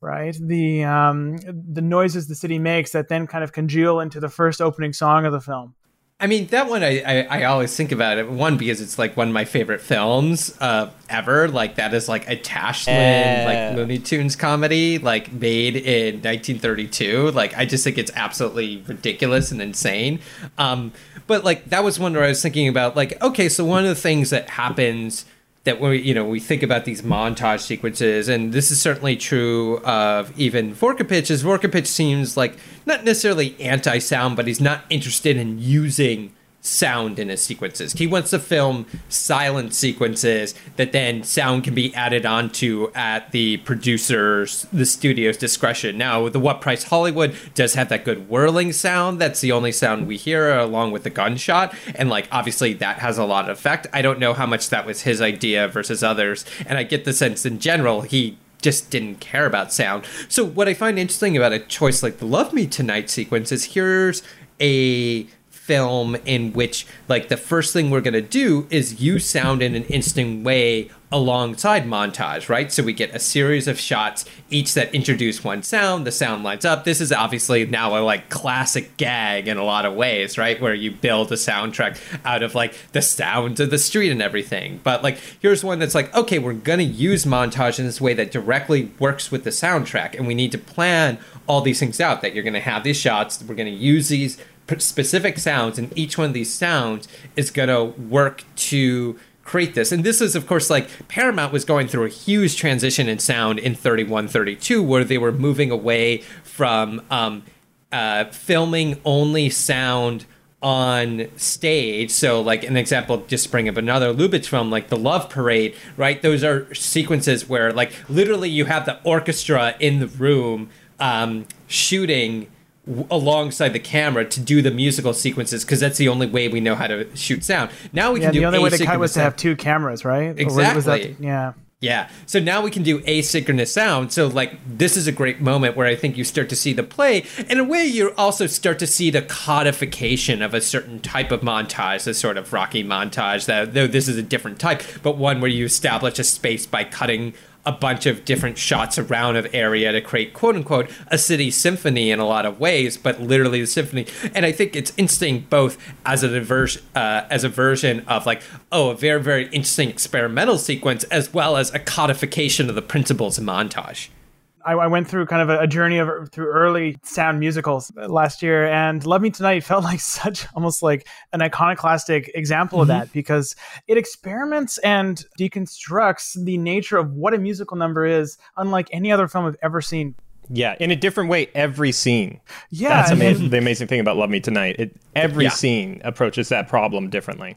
right? The um, the noises the city makes that then kind of congeal into the first opening song of the film. I mean, that one I, I, I, always think about it. One because it's like one of my favorite films uh, ever. Like that is like a Tashlin uh. like Looney Tunes comedy, like made in 1932. Like I just think it's absolutely ridiculous and insane. Um, but like that was one where I was thinking about like okay, so one of the things that happens that we you know we think about these montage sequences, and this is certainly true of even Vorkapich. Is Vorkapich seems like not necessarily anti-sound, but he's not interested in using sound in his sequences. He wants to film silent sequences that then sound can be added onto at the producer's, the studio's discretion. Now, the What Price Hollywood does have that good whirling sound. That's the only sound we hear along with the gunshot. And like, obviously that has a lot of effect. I don't know how much that was his idea versus others. And I get the sense in general, he just didn't care about sound. So what I find interesting about a choice like the Love Me Tonight sequence is here's a film in which like the first thing we're going to do is use sound in an interesting way alongside montage right? So we get a series of shots each that introduce one sound the sound lines up. This is obviously now a like classic gag in a lot of ways right? Where you build a soundtrack out of like the sounds of the street and everything. But like here's one that's like okay we're to use montage in this way that directly works with the soundtrack and we need to plan all these things out that you're to have these shots we're to use these specific sounds, and each one of these sounds is going to work to create this. And this is, of course, like Paramount was going through a huge transition in sound in 3132, where they were moving away from um, uh, filming only sound on stage. So, like an example, just bring up another Lubitsch film, like The Love Parade, right? Those are sequences where, like, literally you have the orchestra in the room um, shooting alongside the camera to do the musical sequences because that's the only way we know how to shoot sound. Now we yeah, can do the only way to cut was sound. to have two cameras, right? Exactly. That, yeah. Yeah. So now we can do asynchronous sound. So like this is a great moment where I think you start to see the play. In a way, you also start to see the codification of a certain type of montage, the sort of Rocky montage. That though this is a different type, but one where you establish a space by cutting a bunch of different shots around of area to create quote unquote a city symphony in a lot of ways, but literally the symphony. And I think it's interesting both as a diverse uh, as a version of like oh a very very interesting experimental sequence as well as a codification of the principles of montage. I, I went through kind of a, a journey of through early sound musicals last year, and "Love Me Tonight" felt like such almost like an iconoclastic example mm-hmm. of that because it experiments and deconstructs the nature of what a musical number is, unlike any other film I've ever seen. Yeah, in a different way, every scene. Yeah, that's amazing. the amazing thing about "Love Me Tonight." It every Yeah. scene approaches that problem differently.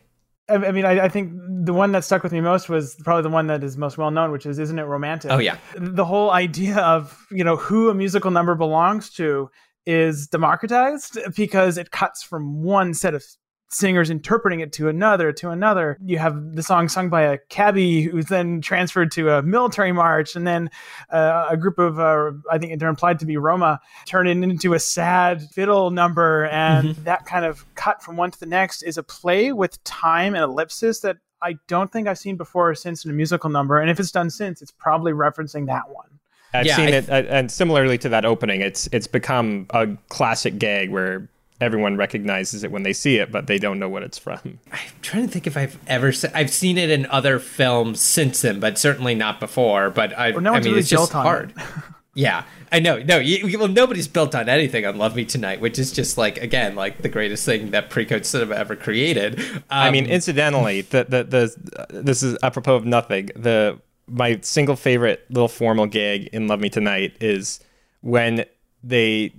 I, I mean, I, I think the one that stuck with me most was probably the one that is most well known, which is "Isn't It Romantic?" Oh, yeah. the whole idea of you know who a musical number belongs to is democratized because it cuts from one set of singers interpreting it to another to another. You have the song sung by a cabbie who's then transferred to a military march and then uh, a group of uh, i think they're implied to be roma turn it into a sad fiddle number. And Mhm. that kind of cut from one to the next is a play with time and ellipsis that i don't think i've seen before or since in a musical number. And if it's done since it's probably referencing that one. I've Yeah, seen I it, uh, and similarly to that opening, it's it's become a classic gag where everyone recognizes it when they see it, but they don't know what it's from. I'm trying to think if I've ever se- I've seen it in other films since then, but certainly not before. But I, Or no I mean, really it's just hard. it. Yeah, I know. No, you, you- well, nobody's built on anything on Love Me Tonight, which is just like again, like the greatest thing that pre-code cinema ever created. Um, I mean, incidentally, the, the the this is apropos of nothing. The my single favorite little formal gag in Love Me Tonight is when they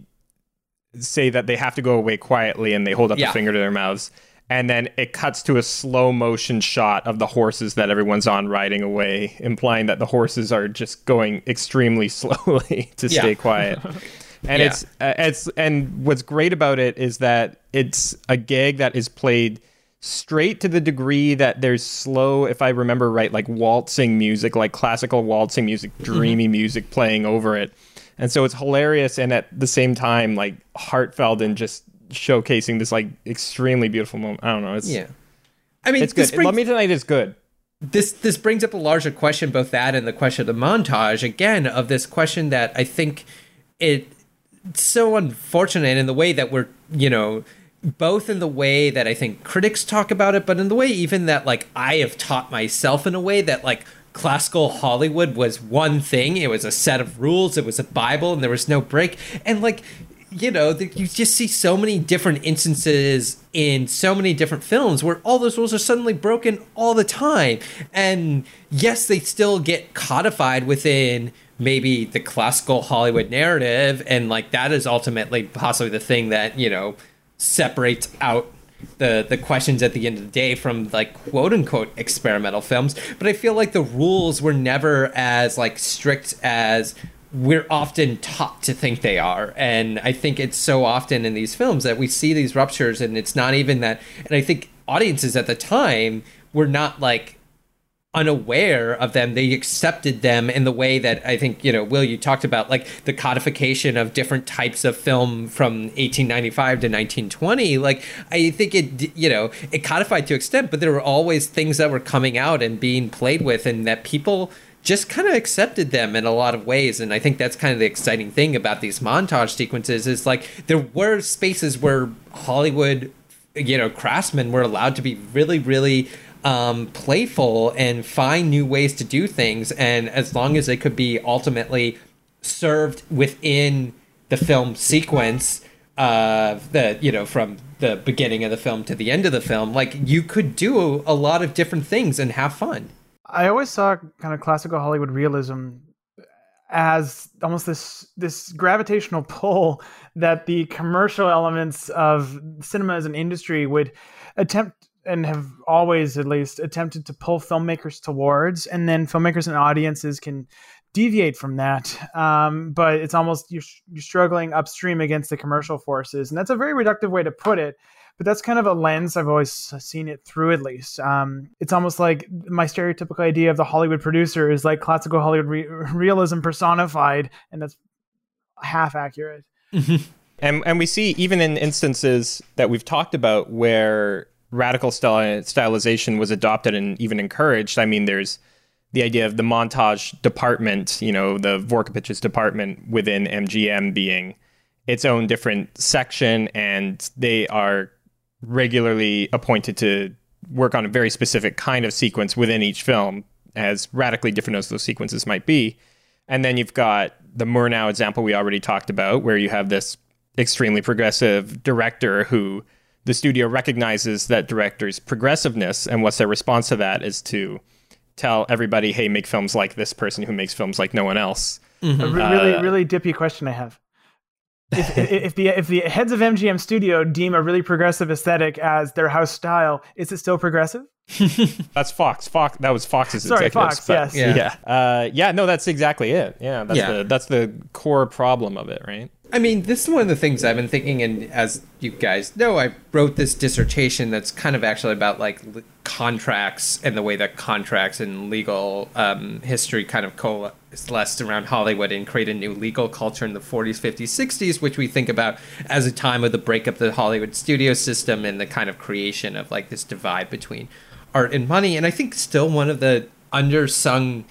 say that they have to go away quietly and they hold up Yeah. a finger to their mouths. And then it cuts to a slow motion shot of the horses that everyone's on riding away, implying that the horses are just going extremely slowly to Yeah. stay quiet. And Yeah. it's uh, it's and what's great about it is that it's a gag that is played straight to the degree that there's slow, if I remember right, like waltzing music, like classical waltzing music, dreamy music playing over it. And so it's hilarious and at the same time like heartfelt and just showcasing this like extremely beautiful moment. I don't know. It's yeah. I mean, it's good. brings- Love Me Tonight is good. this this brings up a larger question, both that and the question of the montage again of this question that I think it it's so unfortunate in the way that we're you know both in the way that I think critics talk about it, but in the way even that like I have taught myself in a way that like classical Hollywood was one thing. It was a set of rules. It was a Bible, and there was no break. And like you know, you just see so many different instances in so many different films where all those rules are suddenly broken all the time. And yes, they still get codified within maybe the classical Hollywood narrative, and like that is ultimately possibly the thing that you know separates out the the questions at the end of the day from like quote unquote experimental films but i feel like the rules were never as like strict as we're often taught to think they are. And i think it's so often in these films that we see these ruptures and it's not even that and i think audiences at the time were not like unaware of them. They accepted them in the way that I think, you know, Will, you talked about like the codification of different types of film from 1895 to 1920. Like, I think it, you know, it codified to extent, but there were always things that were coming out and being played with and that people just kind of accepted them in a lot of ways. And I think that's kind of the exciting thing about these montage sequences is like there were spaces where Hollywood, you know, craftsmen were allowed to be really, really um, playful and find new ways to do things. And as long as they could be ultimately served within the film sequence, uh, the you know from the beginning of the film to the end of the film, like you could do a lot of different things and have fun. I always saw kind of classical Hollywood realism as almost this this gravitational pull that the commercial elements of cinema as an industry would attempt and have always at least attempted to pull filmmakers towards and then filmmakers and audiences can deviate from that. Um, but it's almost you're, you're struggling upstream against the commercial forces and that's a very reductive way to put it but that's kind of a lens i've always seen it through at least. Um, it's almost like my stereotypical idea of the hollywood producer is like classical hollywood re- realism personified and that's half accurate. And and we see even in instances that we've talked about where radical stylization was adopted and even encouraged. I mean, there's the idea of the montage department, you know, the Vorkapich's department within MGM being its own different section, and they are regularly appointed to work on a very specific kind of sequence within each film, as radically different as those sequences might be. And then you've got the Murnau example we already talked about, where you have this extremely progressive director who the studio recognizes that director's progressiveness, and what's their response to that is to tell everybody, "Hey, make films like this person who makes films like no one else." a re- really really dippy question i have if, if, if the if the heads of MGM Studio deem a really progressive aesthetic as their house style, is it still progressive? That's Fox. Fox. That was Fox's Sorry, executives, Fox, but- yes. Yeah. Yeah. Uh, yeah. No, that's exactly it. Yeah. That's Yeah. the that's the core problem of it, right? I mean, this is one of the things I've been thinking, and as you guys know, I wrote this dissertation that's kind of actually about like l- contracts and the way that contracts and legal um, history kind of coalesced around Hollywood and create a new legal culture in the 40s, 50s, 60s, which we think about as a time of the breakup of the Hollywood studio system and the kind of creation of like this divide between art and money. And I think still one of the undersung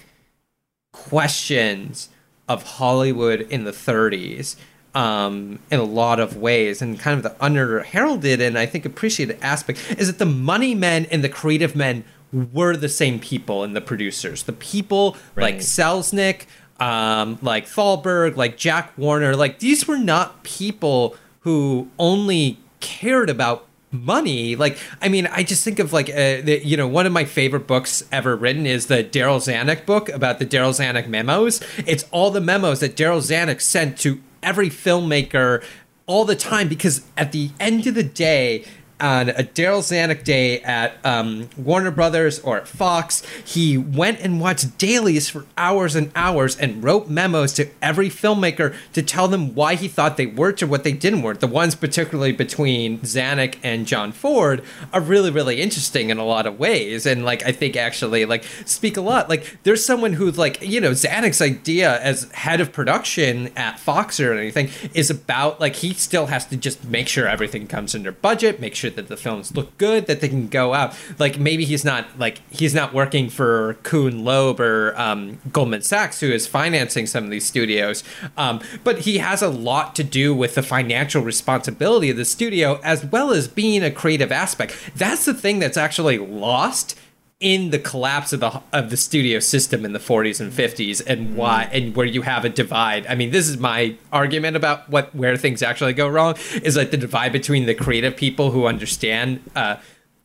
questions of Hollywood in the 30s um, in a lot of ways, and kind of the under heralded and I think appreciated aspect is that the money men and the creative men were the same people and the producers. The people like Right. Selznick, um, like Thalberg, like Jack Warner, like these were not people who only cared about money like i mean i just think of like uh, the, you know one of my favorite books ever written is the darryl zanuck book about the darryl zanuck memos it's all the memos that darryl zanuck sent to every filmmaker all the time because at the end of the day on a Darryl Zanuck day at um, Warner Brothers or at Fox, he went and watched dailies for hours and hours and wrote memos to every filmmaker to tell them why he thought they worked or what they didn't work. The ones particularly between Zanuck and John Ford are really, really interesting in a lot of ways, and like I think actually like speak a lot. Like there's someone who's like you know Zanuck's idea as head of production at Fox or anything is about like he still has to just make sure everything comes under budget, make sure that the films look good, that they can go out. Like maybe he's not like he's not working for Kuhn Loeb or um, Goldman Sachs, who is financing some of these studios, um, but he has a lot to do with the financial responsibility of the studio as well as being a creative aspect. That's the thing that's actually lost in the collapse of the of the studio system in the 40s and 50s and why and where you have a divide. I mean, this is my argument about what where things actually go wrong is like the divide between the creative people who understand uh,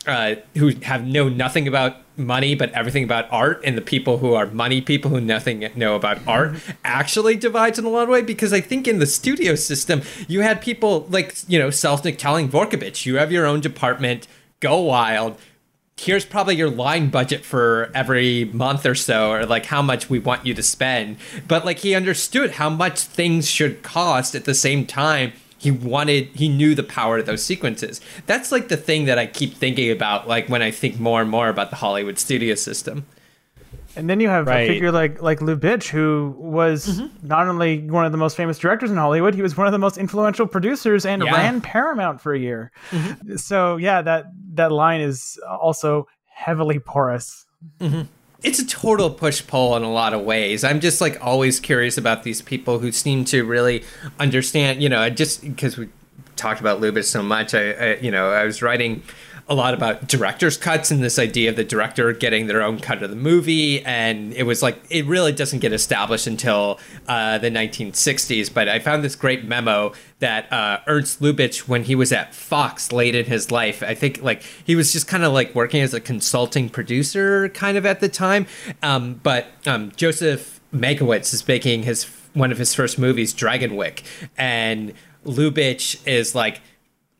uh, who have know nothing about money but everything about art and the people who are money people who nothing know about art actually divides in a lot of way. Because I think in the studio system you had people like you know Selznick telling vorkapich you have your own department. Go wild here's probably your line budget for every month or so or like how much we want you to spend. But like he understood how much things should cost at the same time. He wanted he knew the power of those sequences. That's like the thing that i keep thinking about like when i think more and more about the hollywood studio system And then you have Right. a figure like like Lubitsch, who was Mm-hmm. not only one of the most famous directors in Hollywood, he was one of the most influential producers and Yeah. Mm-hmm. ran Paramount for a year. So yeah, that that line is also heavily porous. it's a total push pull in a lot of ways. I'm just like always curious about these people who seem to really understand. You know, I just because we talked about Lubitsch so much, I, I you know I was writing a lot about director's cuts and this idea of the director getting their own cut of the movie, and it was like it really doesn't get established until uh, the 1960s. But I found this great memo that uh, Ernst Lubitsch, when he was at Fox late in his life, I think like he was just kind of like working as a consulting producer kind of at the time. Um, but um, Joseph Mankiewicz is making his one of his first movies, Dragonwyck, and Lubitsch is like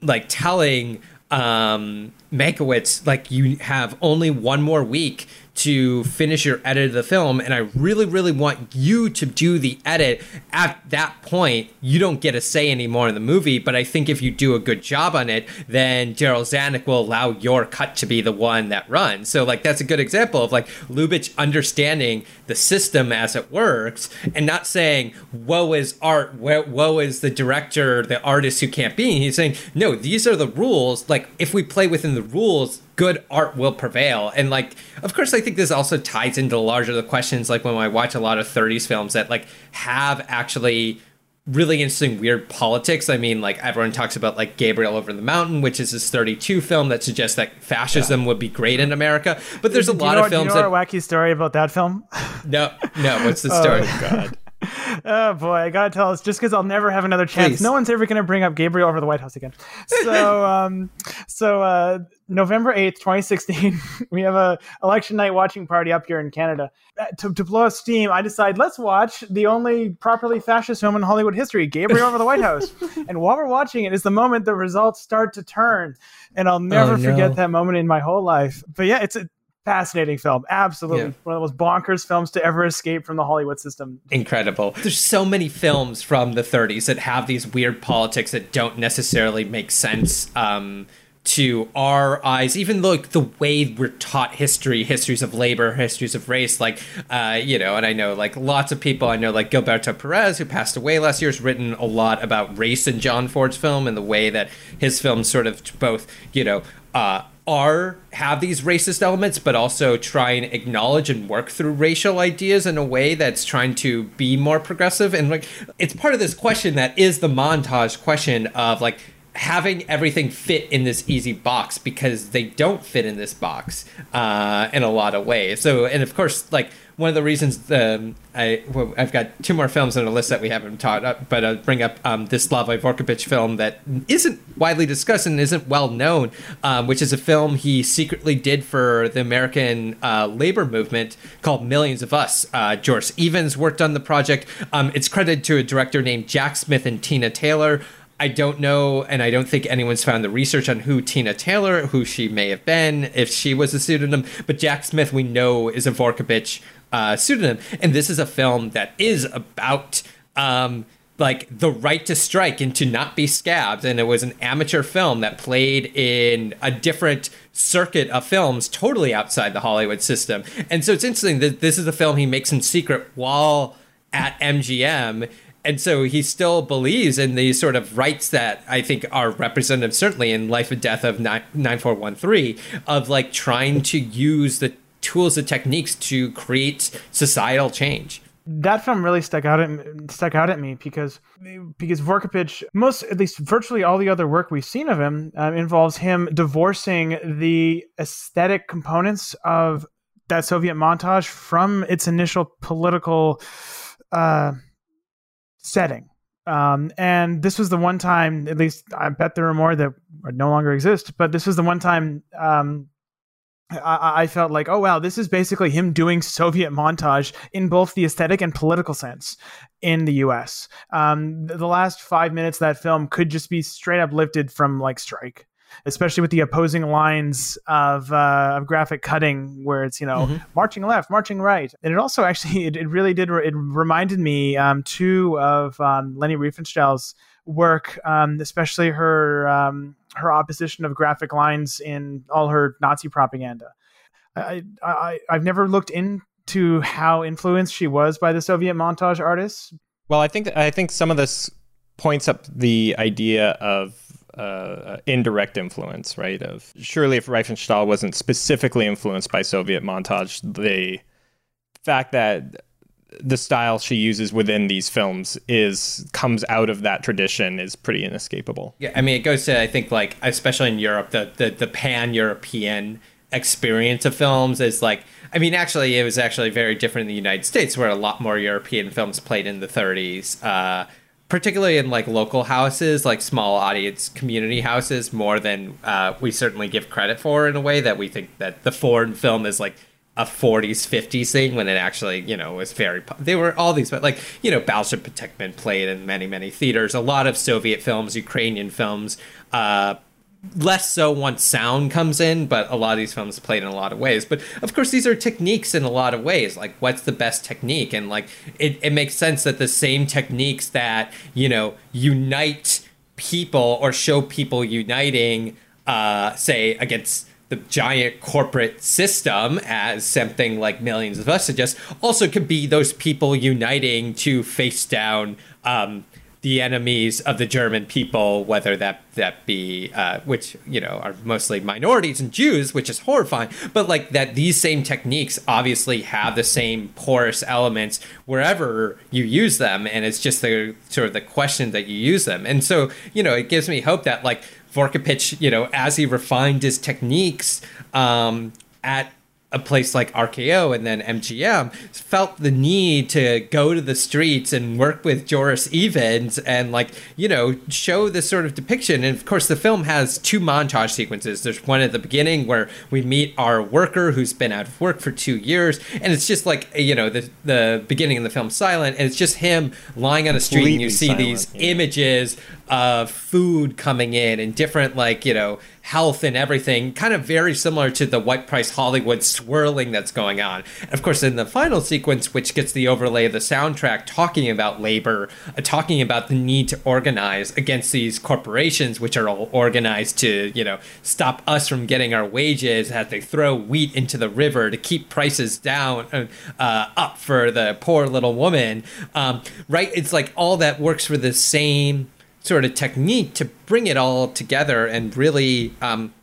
like telling um Mankiewicz like you have only one more week to finish your edit of the film and I really really want you to do the edit. At that point you don't get a say anymore in the movie but I think if you do a good job on it then Darryl Zanuck will allow your cut to be the one that runs. So like that's a good example of like Lubitsch understanding the system as it works and not saying woe is art woe, is the director the artist who can't be he's saying no these are the rules. Like if we play within the rules good art will prevail. And like of course i think this also ties into larger the questions like when i watch a lot of 30s films that like have actually really interesting weird politics. I mean like everyone talks about like gabriel over the mountain which is this 32 film that suggests that fascism would be great in america. But there's a Do you lot know, of films do you know that a wacky story about that film? no no what's the oh, story? God. Oh boy, I gotta tell us just because I'll never have another chance. Please. No one's ever gonna bring up Gabriel over the White House again. So, um, so uh, November eighth, twenty sixteen, we have a election night watching party up here in Canada. Uh, To, to blow steam, I decide let's watch the only properly fascist film in Hollywood history, Gabriel over the White House. and while we're watching it, is the moment the results start to turn, and I'll never Oh, no. forget that moment in my whole life. But yeah, it's a fascinating film. Absolutely, Yeah. one of the most bonkers films to ever escape from the Hollywood system. incredible. There's so many films from the 30s that have these weird politics that don't necessarily make sense um, to our eyes. Even like the way we're taught history, histories of labor, histories of race, like uh, you know. And I know like lots of people. I know like Gilberto Perez, who passed away last year, has written a lot about race in John Ford's film and the way that his films sort of both you know. Uh, are have these racist elements but also try and acknowledge and work through racial ideas in a way that's trying to be more progressive. And like it's part of this question that is the montage question of like having everything fit in this easy box because they don't fit in this box uh, in a lot of ways. So and of course like one of the reasons um, I well, I've got two more films on the list that we haven't taught up, but I'll bring up um, this Slavko Vorkapich film that isn't widely discussed and isn't well known, um, which is a film he secretly did for the American uh, labor movement called Millions of Us. Uh, Joris Ivens worked on the project. Um, it's credited to a director named Jack Smith and Tina Taylor. I don't know, and I don't think anyone's found the research on who Tina Taylor, who she may have been, if she was a pseudonym. But Jack Smith, we know, is a Vorkapich uh, pseudonym, and this is a film that is about um, like the right to strike and to not be scabbed. And it was an amateur film that played in a different circuit of films, totally outside the Hollywood system. And so it's interesting that this is a film he makes in secret while at MGM and so he still believes in these sort of rights that I think are representative, certainly in Life and Death of 9413, of like trying to use the tools and techniques to create societal change. that film really stuck out at stuck out at me because because Vorkapich most at least virtually all the other work we've seen of him um, involves him divorcing the aesthetic components of that Soviet montage from its initial political uh, setting. Um, and this was the one time, at least I bet there are more that no longer exist, but this was the one time um, I, I felt like, oh wow, this is basically him doing Soviet montage in both the aesthetic and political sense in the U.S. Um, the, the last five minutes of that film could just be straight up lifted from like Strike, especially with the opposing lines of, uh, of graphic cutting, where it's you know marching left, marching right, and it also actually it, it really did it reminded me um, too of um, Leni Riefenstahl's work, um, especially her um, her opposition of graphic lines in all her Nazi propaganda. I, I I've never looked into how influenced she was by the Soviet montage artists? Well, I think I think some of this points up the idea of uh, indirect influence, right? Of surely if Riefenstahl wasn't specifically influenced by Soviet montage, the fact that the style she uses within these films is comes out of that tradition is pretty inescapable. Yeah, I mean, it goes to I think like especially in Europe, the the, the pan European experience of films is like. I mean, actually, it was actually very different in the United States, where a lot more European films played in the 30s. Uh, particularly in like local houses, like small audience community houses, more than uh, we certainly give credit for in a way that we think that the foreign film is like a 40s 50s thing when it actually you know was very they were all these but like you know Battleship Potemkin played in many many theaters a lot of Soviet films Ukrainian films uh, less so once sound comes in but a lot of these films played in a lot of ways. But of course these are techniques in a lot of ways like what's the best technique? And like it, it makes sense that the same techniques that you know unite people or show people uniting uh, say against the giant corporate system as something like millions of us suggest also could be those people uniting to face down um, the enemies of the German people, whether that that be uh, which you know are mostly minorities and Jews, which is horrifying. But like that, these same techniques obviously have the same porous elements wherever you use them, and it's just the sort of the question that you use them. And so you know, it gives me hope that like Vorkapich, you know, as he refined his techniques um, at a place like RKO and then MGM felt the need to go to the streets and work with Joris Ivens and like you know show this sort of depiction and of course the film has two montage sequences there's one at the beginning where we meet our worker who's been out of work for 2 years and it's just like you know the the beginning of the film silent and it's just him lying on a street and you see silent, these yeah. images of food coming in and different like you know health and everything kind of very similar to the white price hollywood swirling that's going on. And of course in the final sequence which gets the overlay of the soundtrack talking about labor uh, talking about the need to organize against these corporations which are all organized to you know stop us from getting our wages as they throw wheat into the river to keep prices down uh, uh, up for the poor little woman. Um, right it's like all that works for the same sort of technique to bring it all together and really um,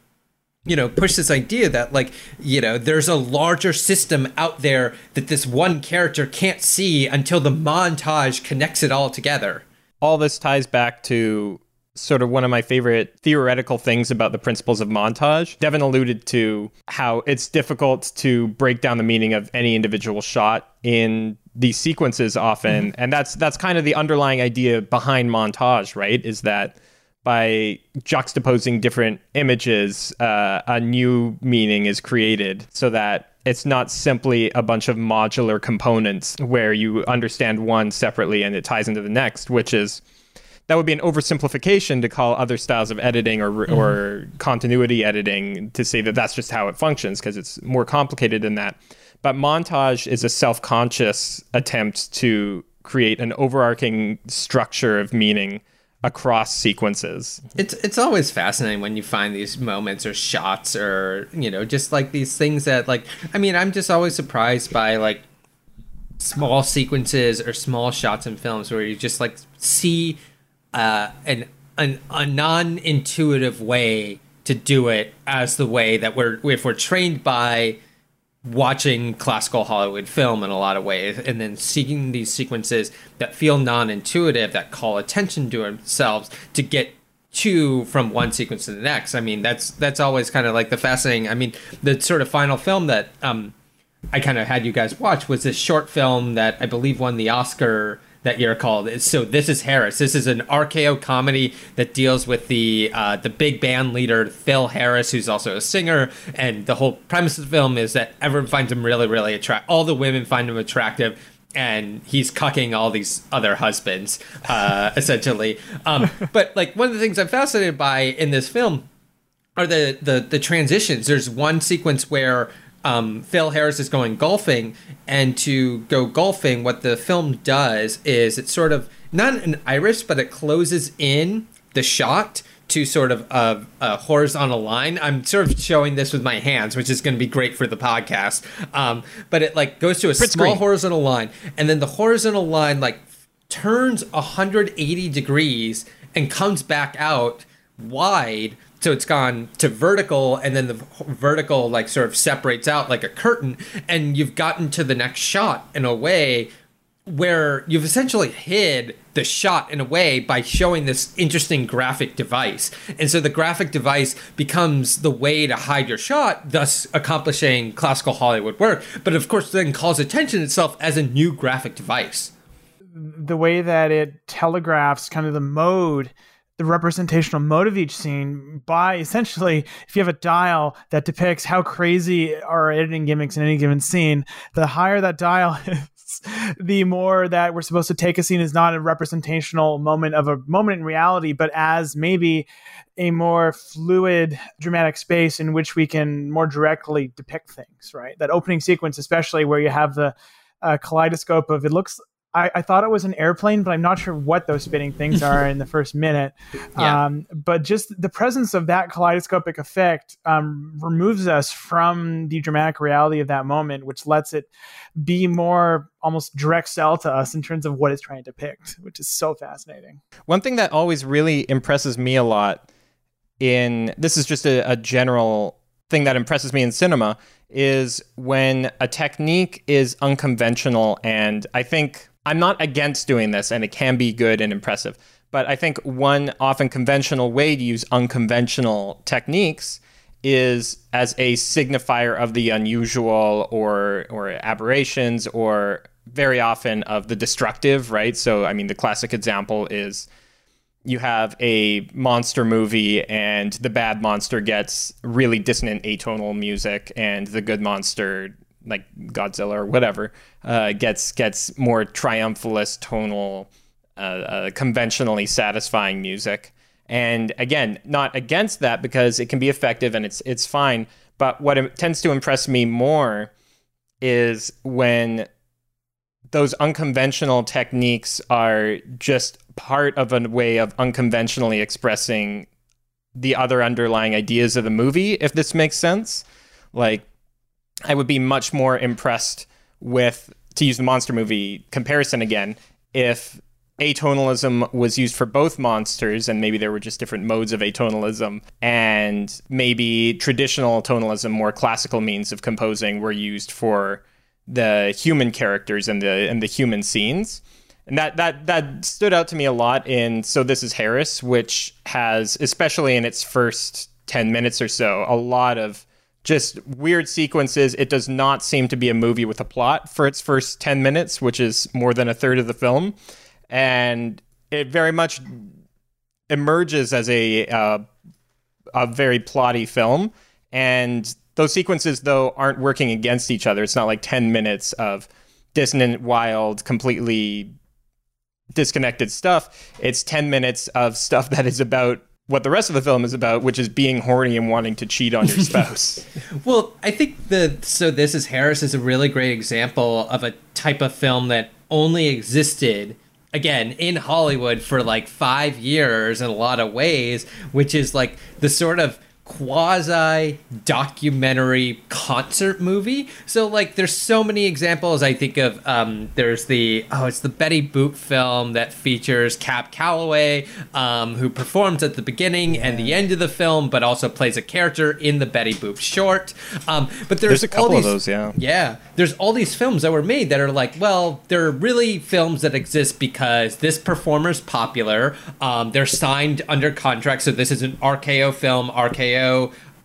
you know push this idea that like you know there's a larger system out there that this one character can't see until the montage connects it all together all this ties back to sort of one of my favorite theoretical things about the principles of montage. Devin alluded to how it's difficult to break down the meaning of any individual shot in these sequences often, mm-hmm. and that's that's kind of the underlying idea behind montage, right? Is that by juxtaposing different images, uh, a new meaning is created so that it's not simply a bunch of modular components where you understand one separately and it ties into the next, which is that would be an oversimplification to call other styles of editing or mm-hmm. or continuity editing to say that that's just how it functions because it's more complicated than that. But montage is a self-conscious attempt to create an overarching structure of meaning across sequences. It's it's always fascinating when you find these moments or shots or you know just like these things that like I mean I'm just always surprised by like small sequences or small shots in films where you just like see uh, an, an a non-intuitive way to do it as the way that we're if we're trained by watching classical Hollywood film in a lot of ways, and then seeing these sequences that feel non-intuitive, that call attention to themselves to get to from one sequence to the next. I mean, that's that's always kind of like the fascinating. I mean, the sort of final film that um, I kind of had you guys watch was this short film that I believe won the Oscar that year called. So this is Harris. This is an RKO comedy that deals with the uh, the big band leader Phil Harris, who's also a singer. And the whole premise of the film is that everyone finds him really, really attractive. All the women find him attractive. And he's cucking all these other husbands, uh, essentially. Um, but like one of the things I'm fascinated by in this film are the, the the transitions. There's one sequence where um, Phil Harris is going golfing, and to go golfing, what the film does is it's sort of not an iris, but it closes in the shot to sort of a, a, horizontal line. I'm sort of showing this with my hands, which is going to be great for the podcast. Um, but it like goes to a Print small screen. horizontal line, and then the horizontal line like turns 180 degrees and comes back out wide so it's gone to vertical and then the vertical like sort of separates out like a curtain and you've gotten to the next shot in a way where you've essentially hid the shot in a way by showing this interesting graphic device. And so the graphic device becomes the way to hide your shot, thus accomplishing classical Hollywood work, but of course then calls attention itself as a new graphic device. The way that it telegraphs kind of the mode the representational mode of each scene by essentially if you have a dial that depicts how crazy are editing gimmicks in any given scene the higher that dial is the more that we're supposed to take a scene as not a representational moment of a moment in reality but as maybe a more fluid dramatic space in which we can more directly depict things right? That opening sequence especially where you have the uh, kaleidoscope of it looks I, I, thought it was an airplane, but I'm not sure what those spinning things are in the first minute. Yeah. Um, but just the presence of that kaleidoscopic effect um, removes us from the dramatic reality of that moment, which lets it be more almost direct sell to us in terms of what it's trying to depict, which is so fascinating. One thing that always really impresses me a lot in this is just a, a general thing that impresses me in cinema is when a technique is unconventional and I think I'm not against doing this, and it can be good and impressive. But I think one often conventional way to use unconventional techniques is as a signifier of the unusual or or aberrations or very often of the destructive, right? So I mean the classic example is you have a monster movie and the bad monster gets really dissonant atonal music and the good monster like Godzilla or whatever, uh, gets gets more triumphalist, tonal, uh, uh, conventionally satisfying music. And again, not against that because it can be effective and it's it's fine. But what it tends to impress me more is when those unconventional techniques are just part of a way of unconventionally expressing the other underlying ideas of the movie, if this makes sense. Like I would be much more impressed with, to use the monster movie comparison again, if atonalism was used for both monsters and maybe there were just different modes of atonalism and maybe traditional tonalism more classical means of composing were used for the human characters and the and the human scenes. And that that that stood out to me a lot in so this is harris which has especially in its first 10 minutes or so a lot of just weird sequences. It does not seem to be a movie with a plot for its first 10 minutes, which is more than a third of the film. And it very much emerges as a, uh, a very plotty film. And those sequences, though, aren't working against each other. It's not like 10 minutes of dissonant, wild, completely disconnected stuff. It's 10 minutes of stuff that is about what the rest of the film is about, which is being horny and wanting to cheat on your spouse. well, I think the so this is Harris is a really great example of a type of film that only existed again in Hollywood for like 5 years in a lot of ways, which is like the sort of quasi documentary concert movie. So like there's so many examples I think of um, there's the oh it's the Betty Boop film that features Cab Calloway um, who performs at the beginning yeah. and the end of the film but also plays a character in the Betty Boop short. Um, but there's, there's a couple these, of those, yeah. Yeah. There's all these films that were made that are like, well, they're really films that exist because this performer's popular. Um, they're signed under contract, so this is an RKO film. RKO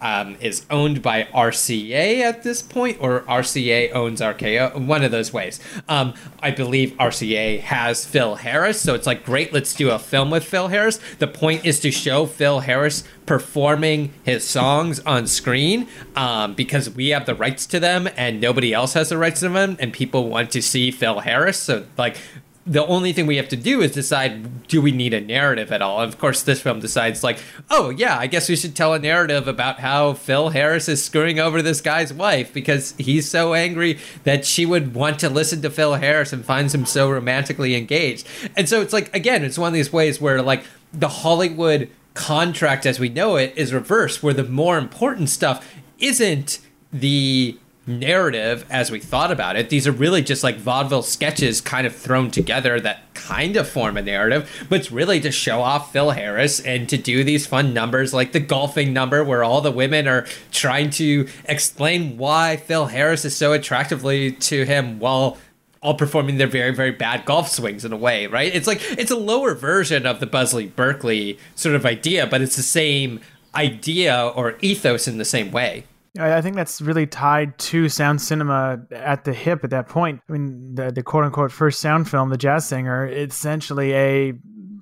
um, is owned by RCA at this point, or RCA owns RKO, one of those ways. Um, I believe RCA has Phil Harris, so it's like, great, let's do a film with Phil Harris. The point is to show Phil Harris performing his songs on screen um, because we have the rights to them and nobody else has the rights to them, and people want to see Phil Harris. So, like, the only thing we have to do is decide do we need a narrative at all? And of course this film decides like oh yeah i guess we should tell a narrative about how phil harris is screwing over this guy's wife because he's so angry that she would want to listen to phil harris and finds him so romantically engaged. And so it's like again it's one of these ways where like the hollywood contract as we know it is reversed, where the more important stuff isn't the narrative as we thought about it. These are really just like vaudeville sketches kind of thrown together that kind of form a narrative, but it's really to show off Phil Harris and to do these fun numbers like the golfing number where all the women are trying to explain why Phil Harris is so attractively to him while all performing their very very bad golf swings in a way, right? It's like it's a lower version of the Busby Berkeley sort of idea, but it's the same idea or ethos in the same way. I think that's really tied to sound cinema at the hip at that point. I mean, the, the quote unquote first sound film, The Jazz Singer, it's essentially a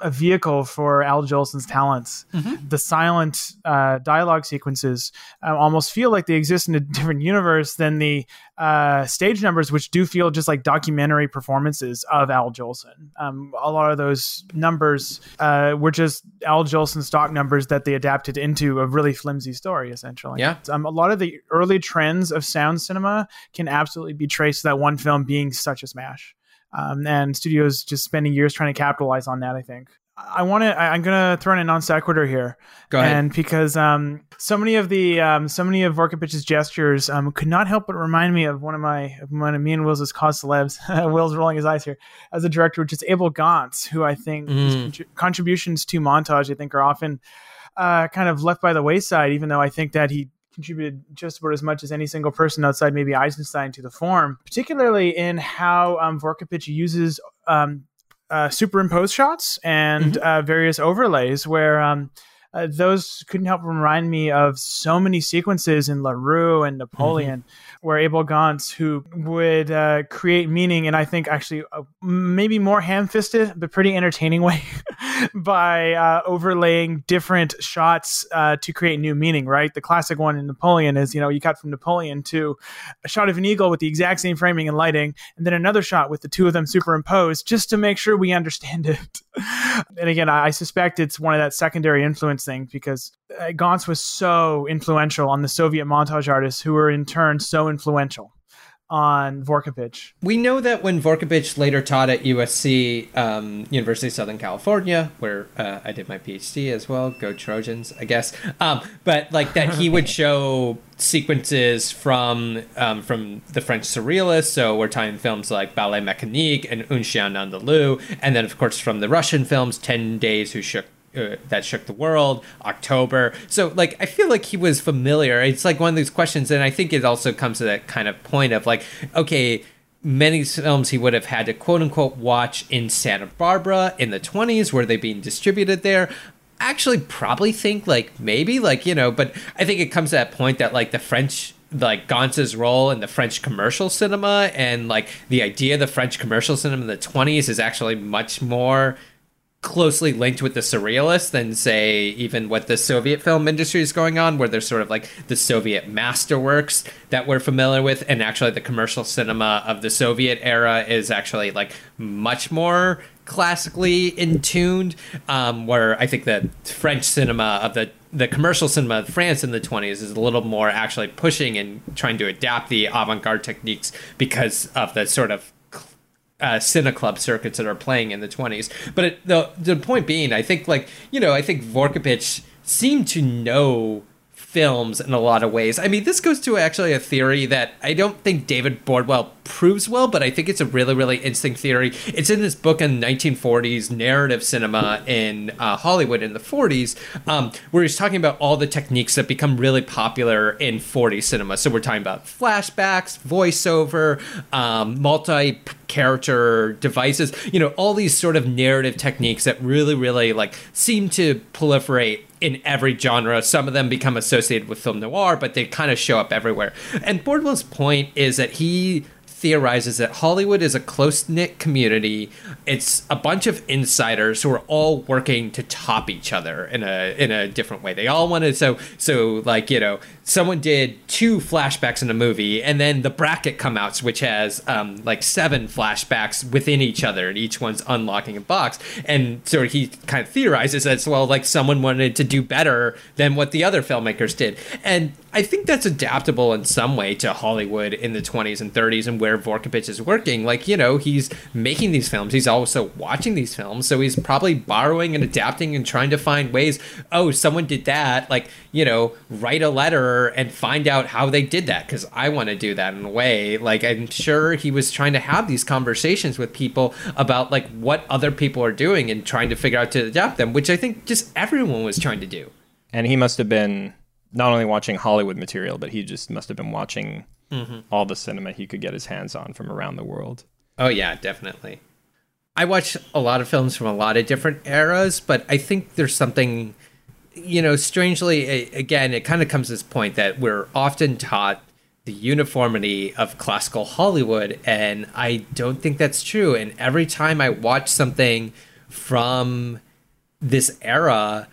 a vehicle for Al Jolson's talents. Mm-hmm. The silent uh, dialogue sequences uh, almost feel like they exist in a different universe than the uh, stage numbers, which do feel just like documentary performances of Al Jolson. Um, a lot of those numbers uh, were just Al Jolson stock numbers that they adapted into a really flimsy story, essentially. Yeah. Um, a lot of the early trends of sound cinema can absolutely be traced to that one film being such a smash um, and studios just spending years trying to capitalize on that. I think. I want to. I'm gonna throw in a non sequitur here. Go ahead. And because um, so many of the um, so many of Vorkapich's gestures um, could not help but remind me of one of my one of me and Will's cause celebs. Will's rolling his eyes here as a director, which is Abel Gance, who I think mm. contributions to montage I think are often uh, kind of left by the wayside. Even though I think that he contributed just about as much as any single person outside maybe Eisenstein to the form, particularly in how um, Vorkapich uses um, uh, superimposed shots and mm-hmm. uh, various overlays where um, uh, those couldn't help remind me of so many sequences in La Roue and Napoleon, mm-hmm. Where Abel Gance, who would uh, create meaning, and I think actually uh, maybe more ham-fisted but pretty entertaining way, by uh, overlaying different shots uh, to create new meaning. Right, the classic one in Napoleon is you know you cut from Napoleon to a shot of an eagle with the exact same framing and lighting, and then another shot with the two of them superimposed, just to make sure we understand it. and again, I, I suspect it's one of that secondary influence things because uh, Gance was so influential on the Soviet montage artists who were in turn so influential on Vorkapich. We know that when Vorkapich later taught at USC, um, University of Southern California, where uh, I did my PhD as well, go Trojans, I guess. Um, but like that, he would show sequences from um, from the French Surrealists. So we're talking films like Ballet Mécanique and Un Chien Andalou, and then of course from the Russian films, Ten Days Who Shook uh, that shook the world october. So like i feel like he was familiar. It's like one of these questions and i think it also comes to that kind of point of like okay many films he would have had to quote unquote watch in santa barbara in the 20s were they being distributed there? Actually probably think like maybe like you know but i think it comes to that point that like the french like Gance's role in the French commercial cinema and like the idea of the French commercial cinema in the 20s is actually much more closely linked with the surrealists than say even what the Soviet film industry is going on, where there's sort of like the Soviet masterworks that we're familiar with, and actually the commercial cinema of the Soviet era is actually like much more classically in tuned. Um, where I think the French cinema of the the commercial cinema of France in the 20s is a little more actually pushing and trying to adapt the avant-garde techniques because of the sort of uh, Cineclub circuits that are playing in the 20s. But it, the the point being, I think like you know, I think Vorkapich seemed to know films in a lot of ways. I mean, this goes to actually a theory that I don't think David Bordwell proves well, but I think it's a really, really interesting theory. It's in this book in 1940s narrative cinema in uh, Hollywood in the 40s, um, where he's talking about all the techniques that become really popular in 40s cinema. So we're talking about flashbacks, voiceover, um, multi character devices, you know, all these sort of narrative techniques that really, really like seem to proliferate in every genre. Some of them become associated with film noir, but they kind of show up everywhere. And Bordwell's point is that he theorizes that Hollywood is a close knit community. It's a bunch of insiders who are all working to top each other in a in a different way. They all want to so so like you know someone did two flashbacks in a movie and then the Locket come out which has um, like seven flashbacks within each other and each one's unlocking a box. And so he kind of theorizes that well like someone wanted to do better than what the other filmmakers did. And I think that's adaptable in some way to Hollywood in the 20s and 30s and where Vorkapich is working. Like, you know, he's making these films, he's also watching these films, so he's probably borrowing and adapting and trying to find ways, oh, someone did that, like, you know, write a letter and find out how they did that because I want to do that in a way. Like, I'm sure he was trying to have these conversations with people about like what other people are doing and trying to figure out to adapt them, which I think just everyone was trying to do. And he must have been not only watching Hollywood material, but he just must have been watching mm-hmm. all the cinema he could get his hands on from around the world. Oh yeah, definitely. I watch a lot of films from a lot of different eras, but I think there's something, you know, strangely, again, it kind of comes to this point that we're often taught the uniformity of classical Hollywood, and I don't think that's true. And every time I watch something from this era,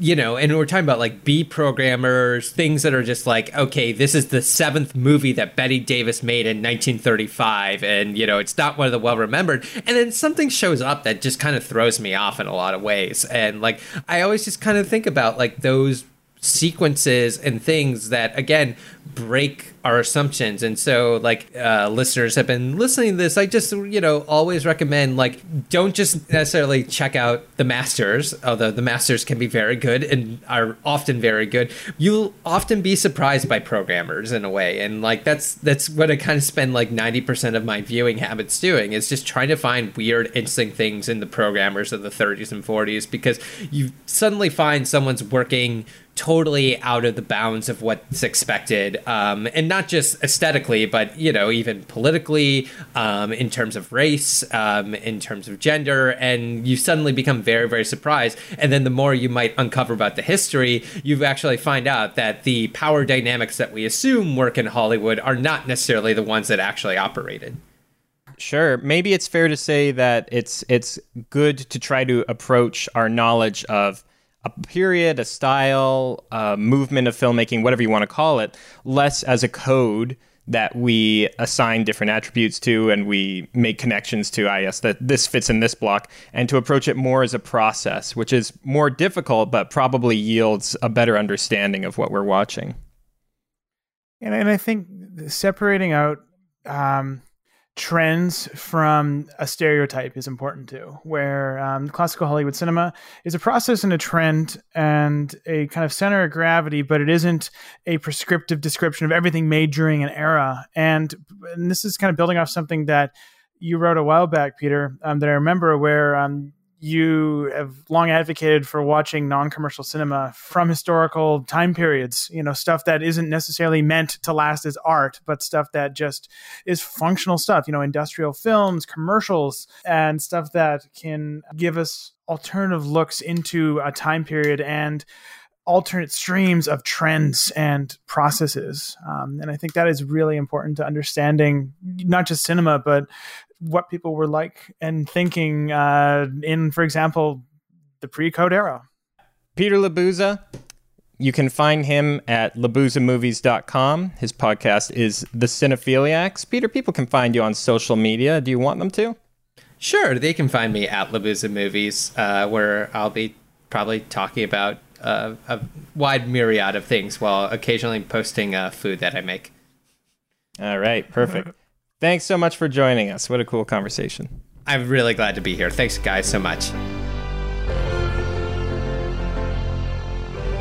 you know, and we're talking about like B programmers, things that are just like, okay, this is the seventh movie that Bette Davis made in 1935, and you know, it's not one of the well remembered. And then something shows up that just kind of throws me off in a lot of ways. And like, I always just kind of think about like those sequences and things that again break our assumptions. And so like uh, listeners have been listening to this. I just you know always recommend like don't just necessarily check out the masters although the masters can be very good and are often very good. You'll often be surprised by programmers in a way. And like that's that's what i kind of spend like 90% of my viewing habits doing is just trying to find weird interesting things in the programmers of the 30s and 40s because you suddenly find someone's working totally out of the bounds of what's expected, um, and not just aesthetically, but you know, even politically, um, in terms of race, um, in terms of gender, and you suddenly become very, very surprised. And then the more you might uncover about the history, you actually find out that the power dynamics that we assume work in Hollywood are not necessarily the ones that actually operated. Sure. Maybe it's fair to say that it's it's good to try to approach our knowledge of a period, a style, a movement of filmmaking, whatever you want to call it, less as a code that we assign different attributes to and we make connections to, I guess, that this fits in this block, and to approach it more as a process, which is more difficult, but probably yields a better understanding of what we're watching. And, and I think separating out um, trends from a stereotype is important too, where um, classical Hollywood cinema is a process and a trend and a kind of center of gravity, but it isn't a prescriptive description of everything made during an era. And, and this is kind of building off something that you wrote a while back, Peter, um, that I remember where um, you have long advocated for watching non-commercial cinema from historical time periods you know stuff that isn't necessarily meant to last as art but stuff that just is functional stuff you know industrial films commercials and stuff that can give us alternative looks into a time period and alternate streams of trends and processes. Um, and I think that is really important to understanding not just cinema, but what people were like and thinking uh, in, for example, the pre-code era. Peter Labuza, you can find him at labuzamovies.com. His podcast is The Cinephiliacs. Peter, people can find you on social media. Do you want them to? Sure, they can find me at Labuza Movies, uh, where I'll be probably talking about uh, a wide myriad of things while occasionally posting uh, food that I make. All right, perfect. Thanks so much for joining us. What a cool conversation. I'm really glad to be here. Thanks, guys, so much.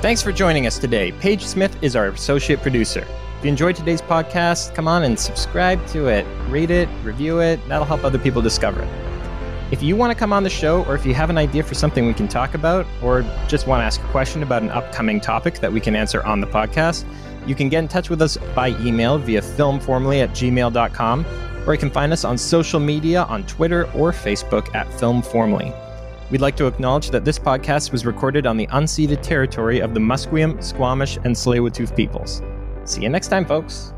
Thanks for joining us today. Paige Smith is our associate producer. If you enjoyed today's podcast, come on and subscribe to it, rate it, review it. That'll help other people discover it. If you want to come on the show, or if you have an idea for something we can talk about, or just want to ask a question about an upcoming topic that we can answer on the podcast, you can get in touch with us by email via filmformally at gmail.com, or you can find us on social media on Twitter or Facebook at filmformally. We'd like to acknowledge that this podcast was recorded on the unceded territory of the Musqueam, Squamish, and Tsleil-Waututh peoples. See you next time, folks.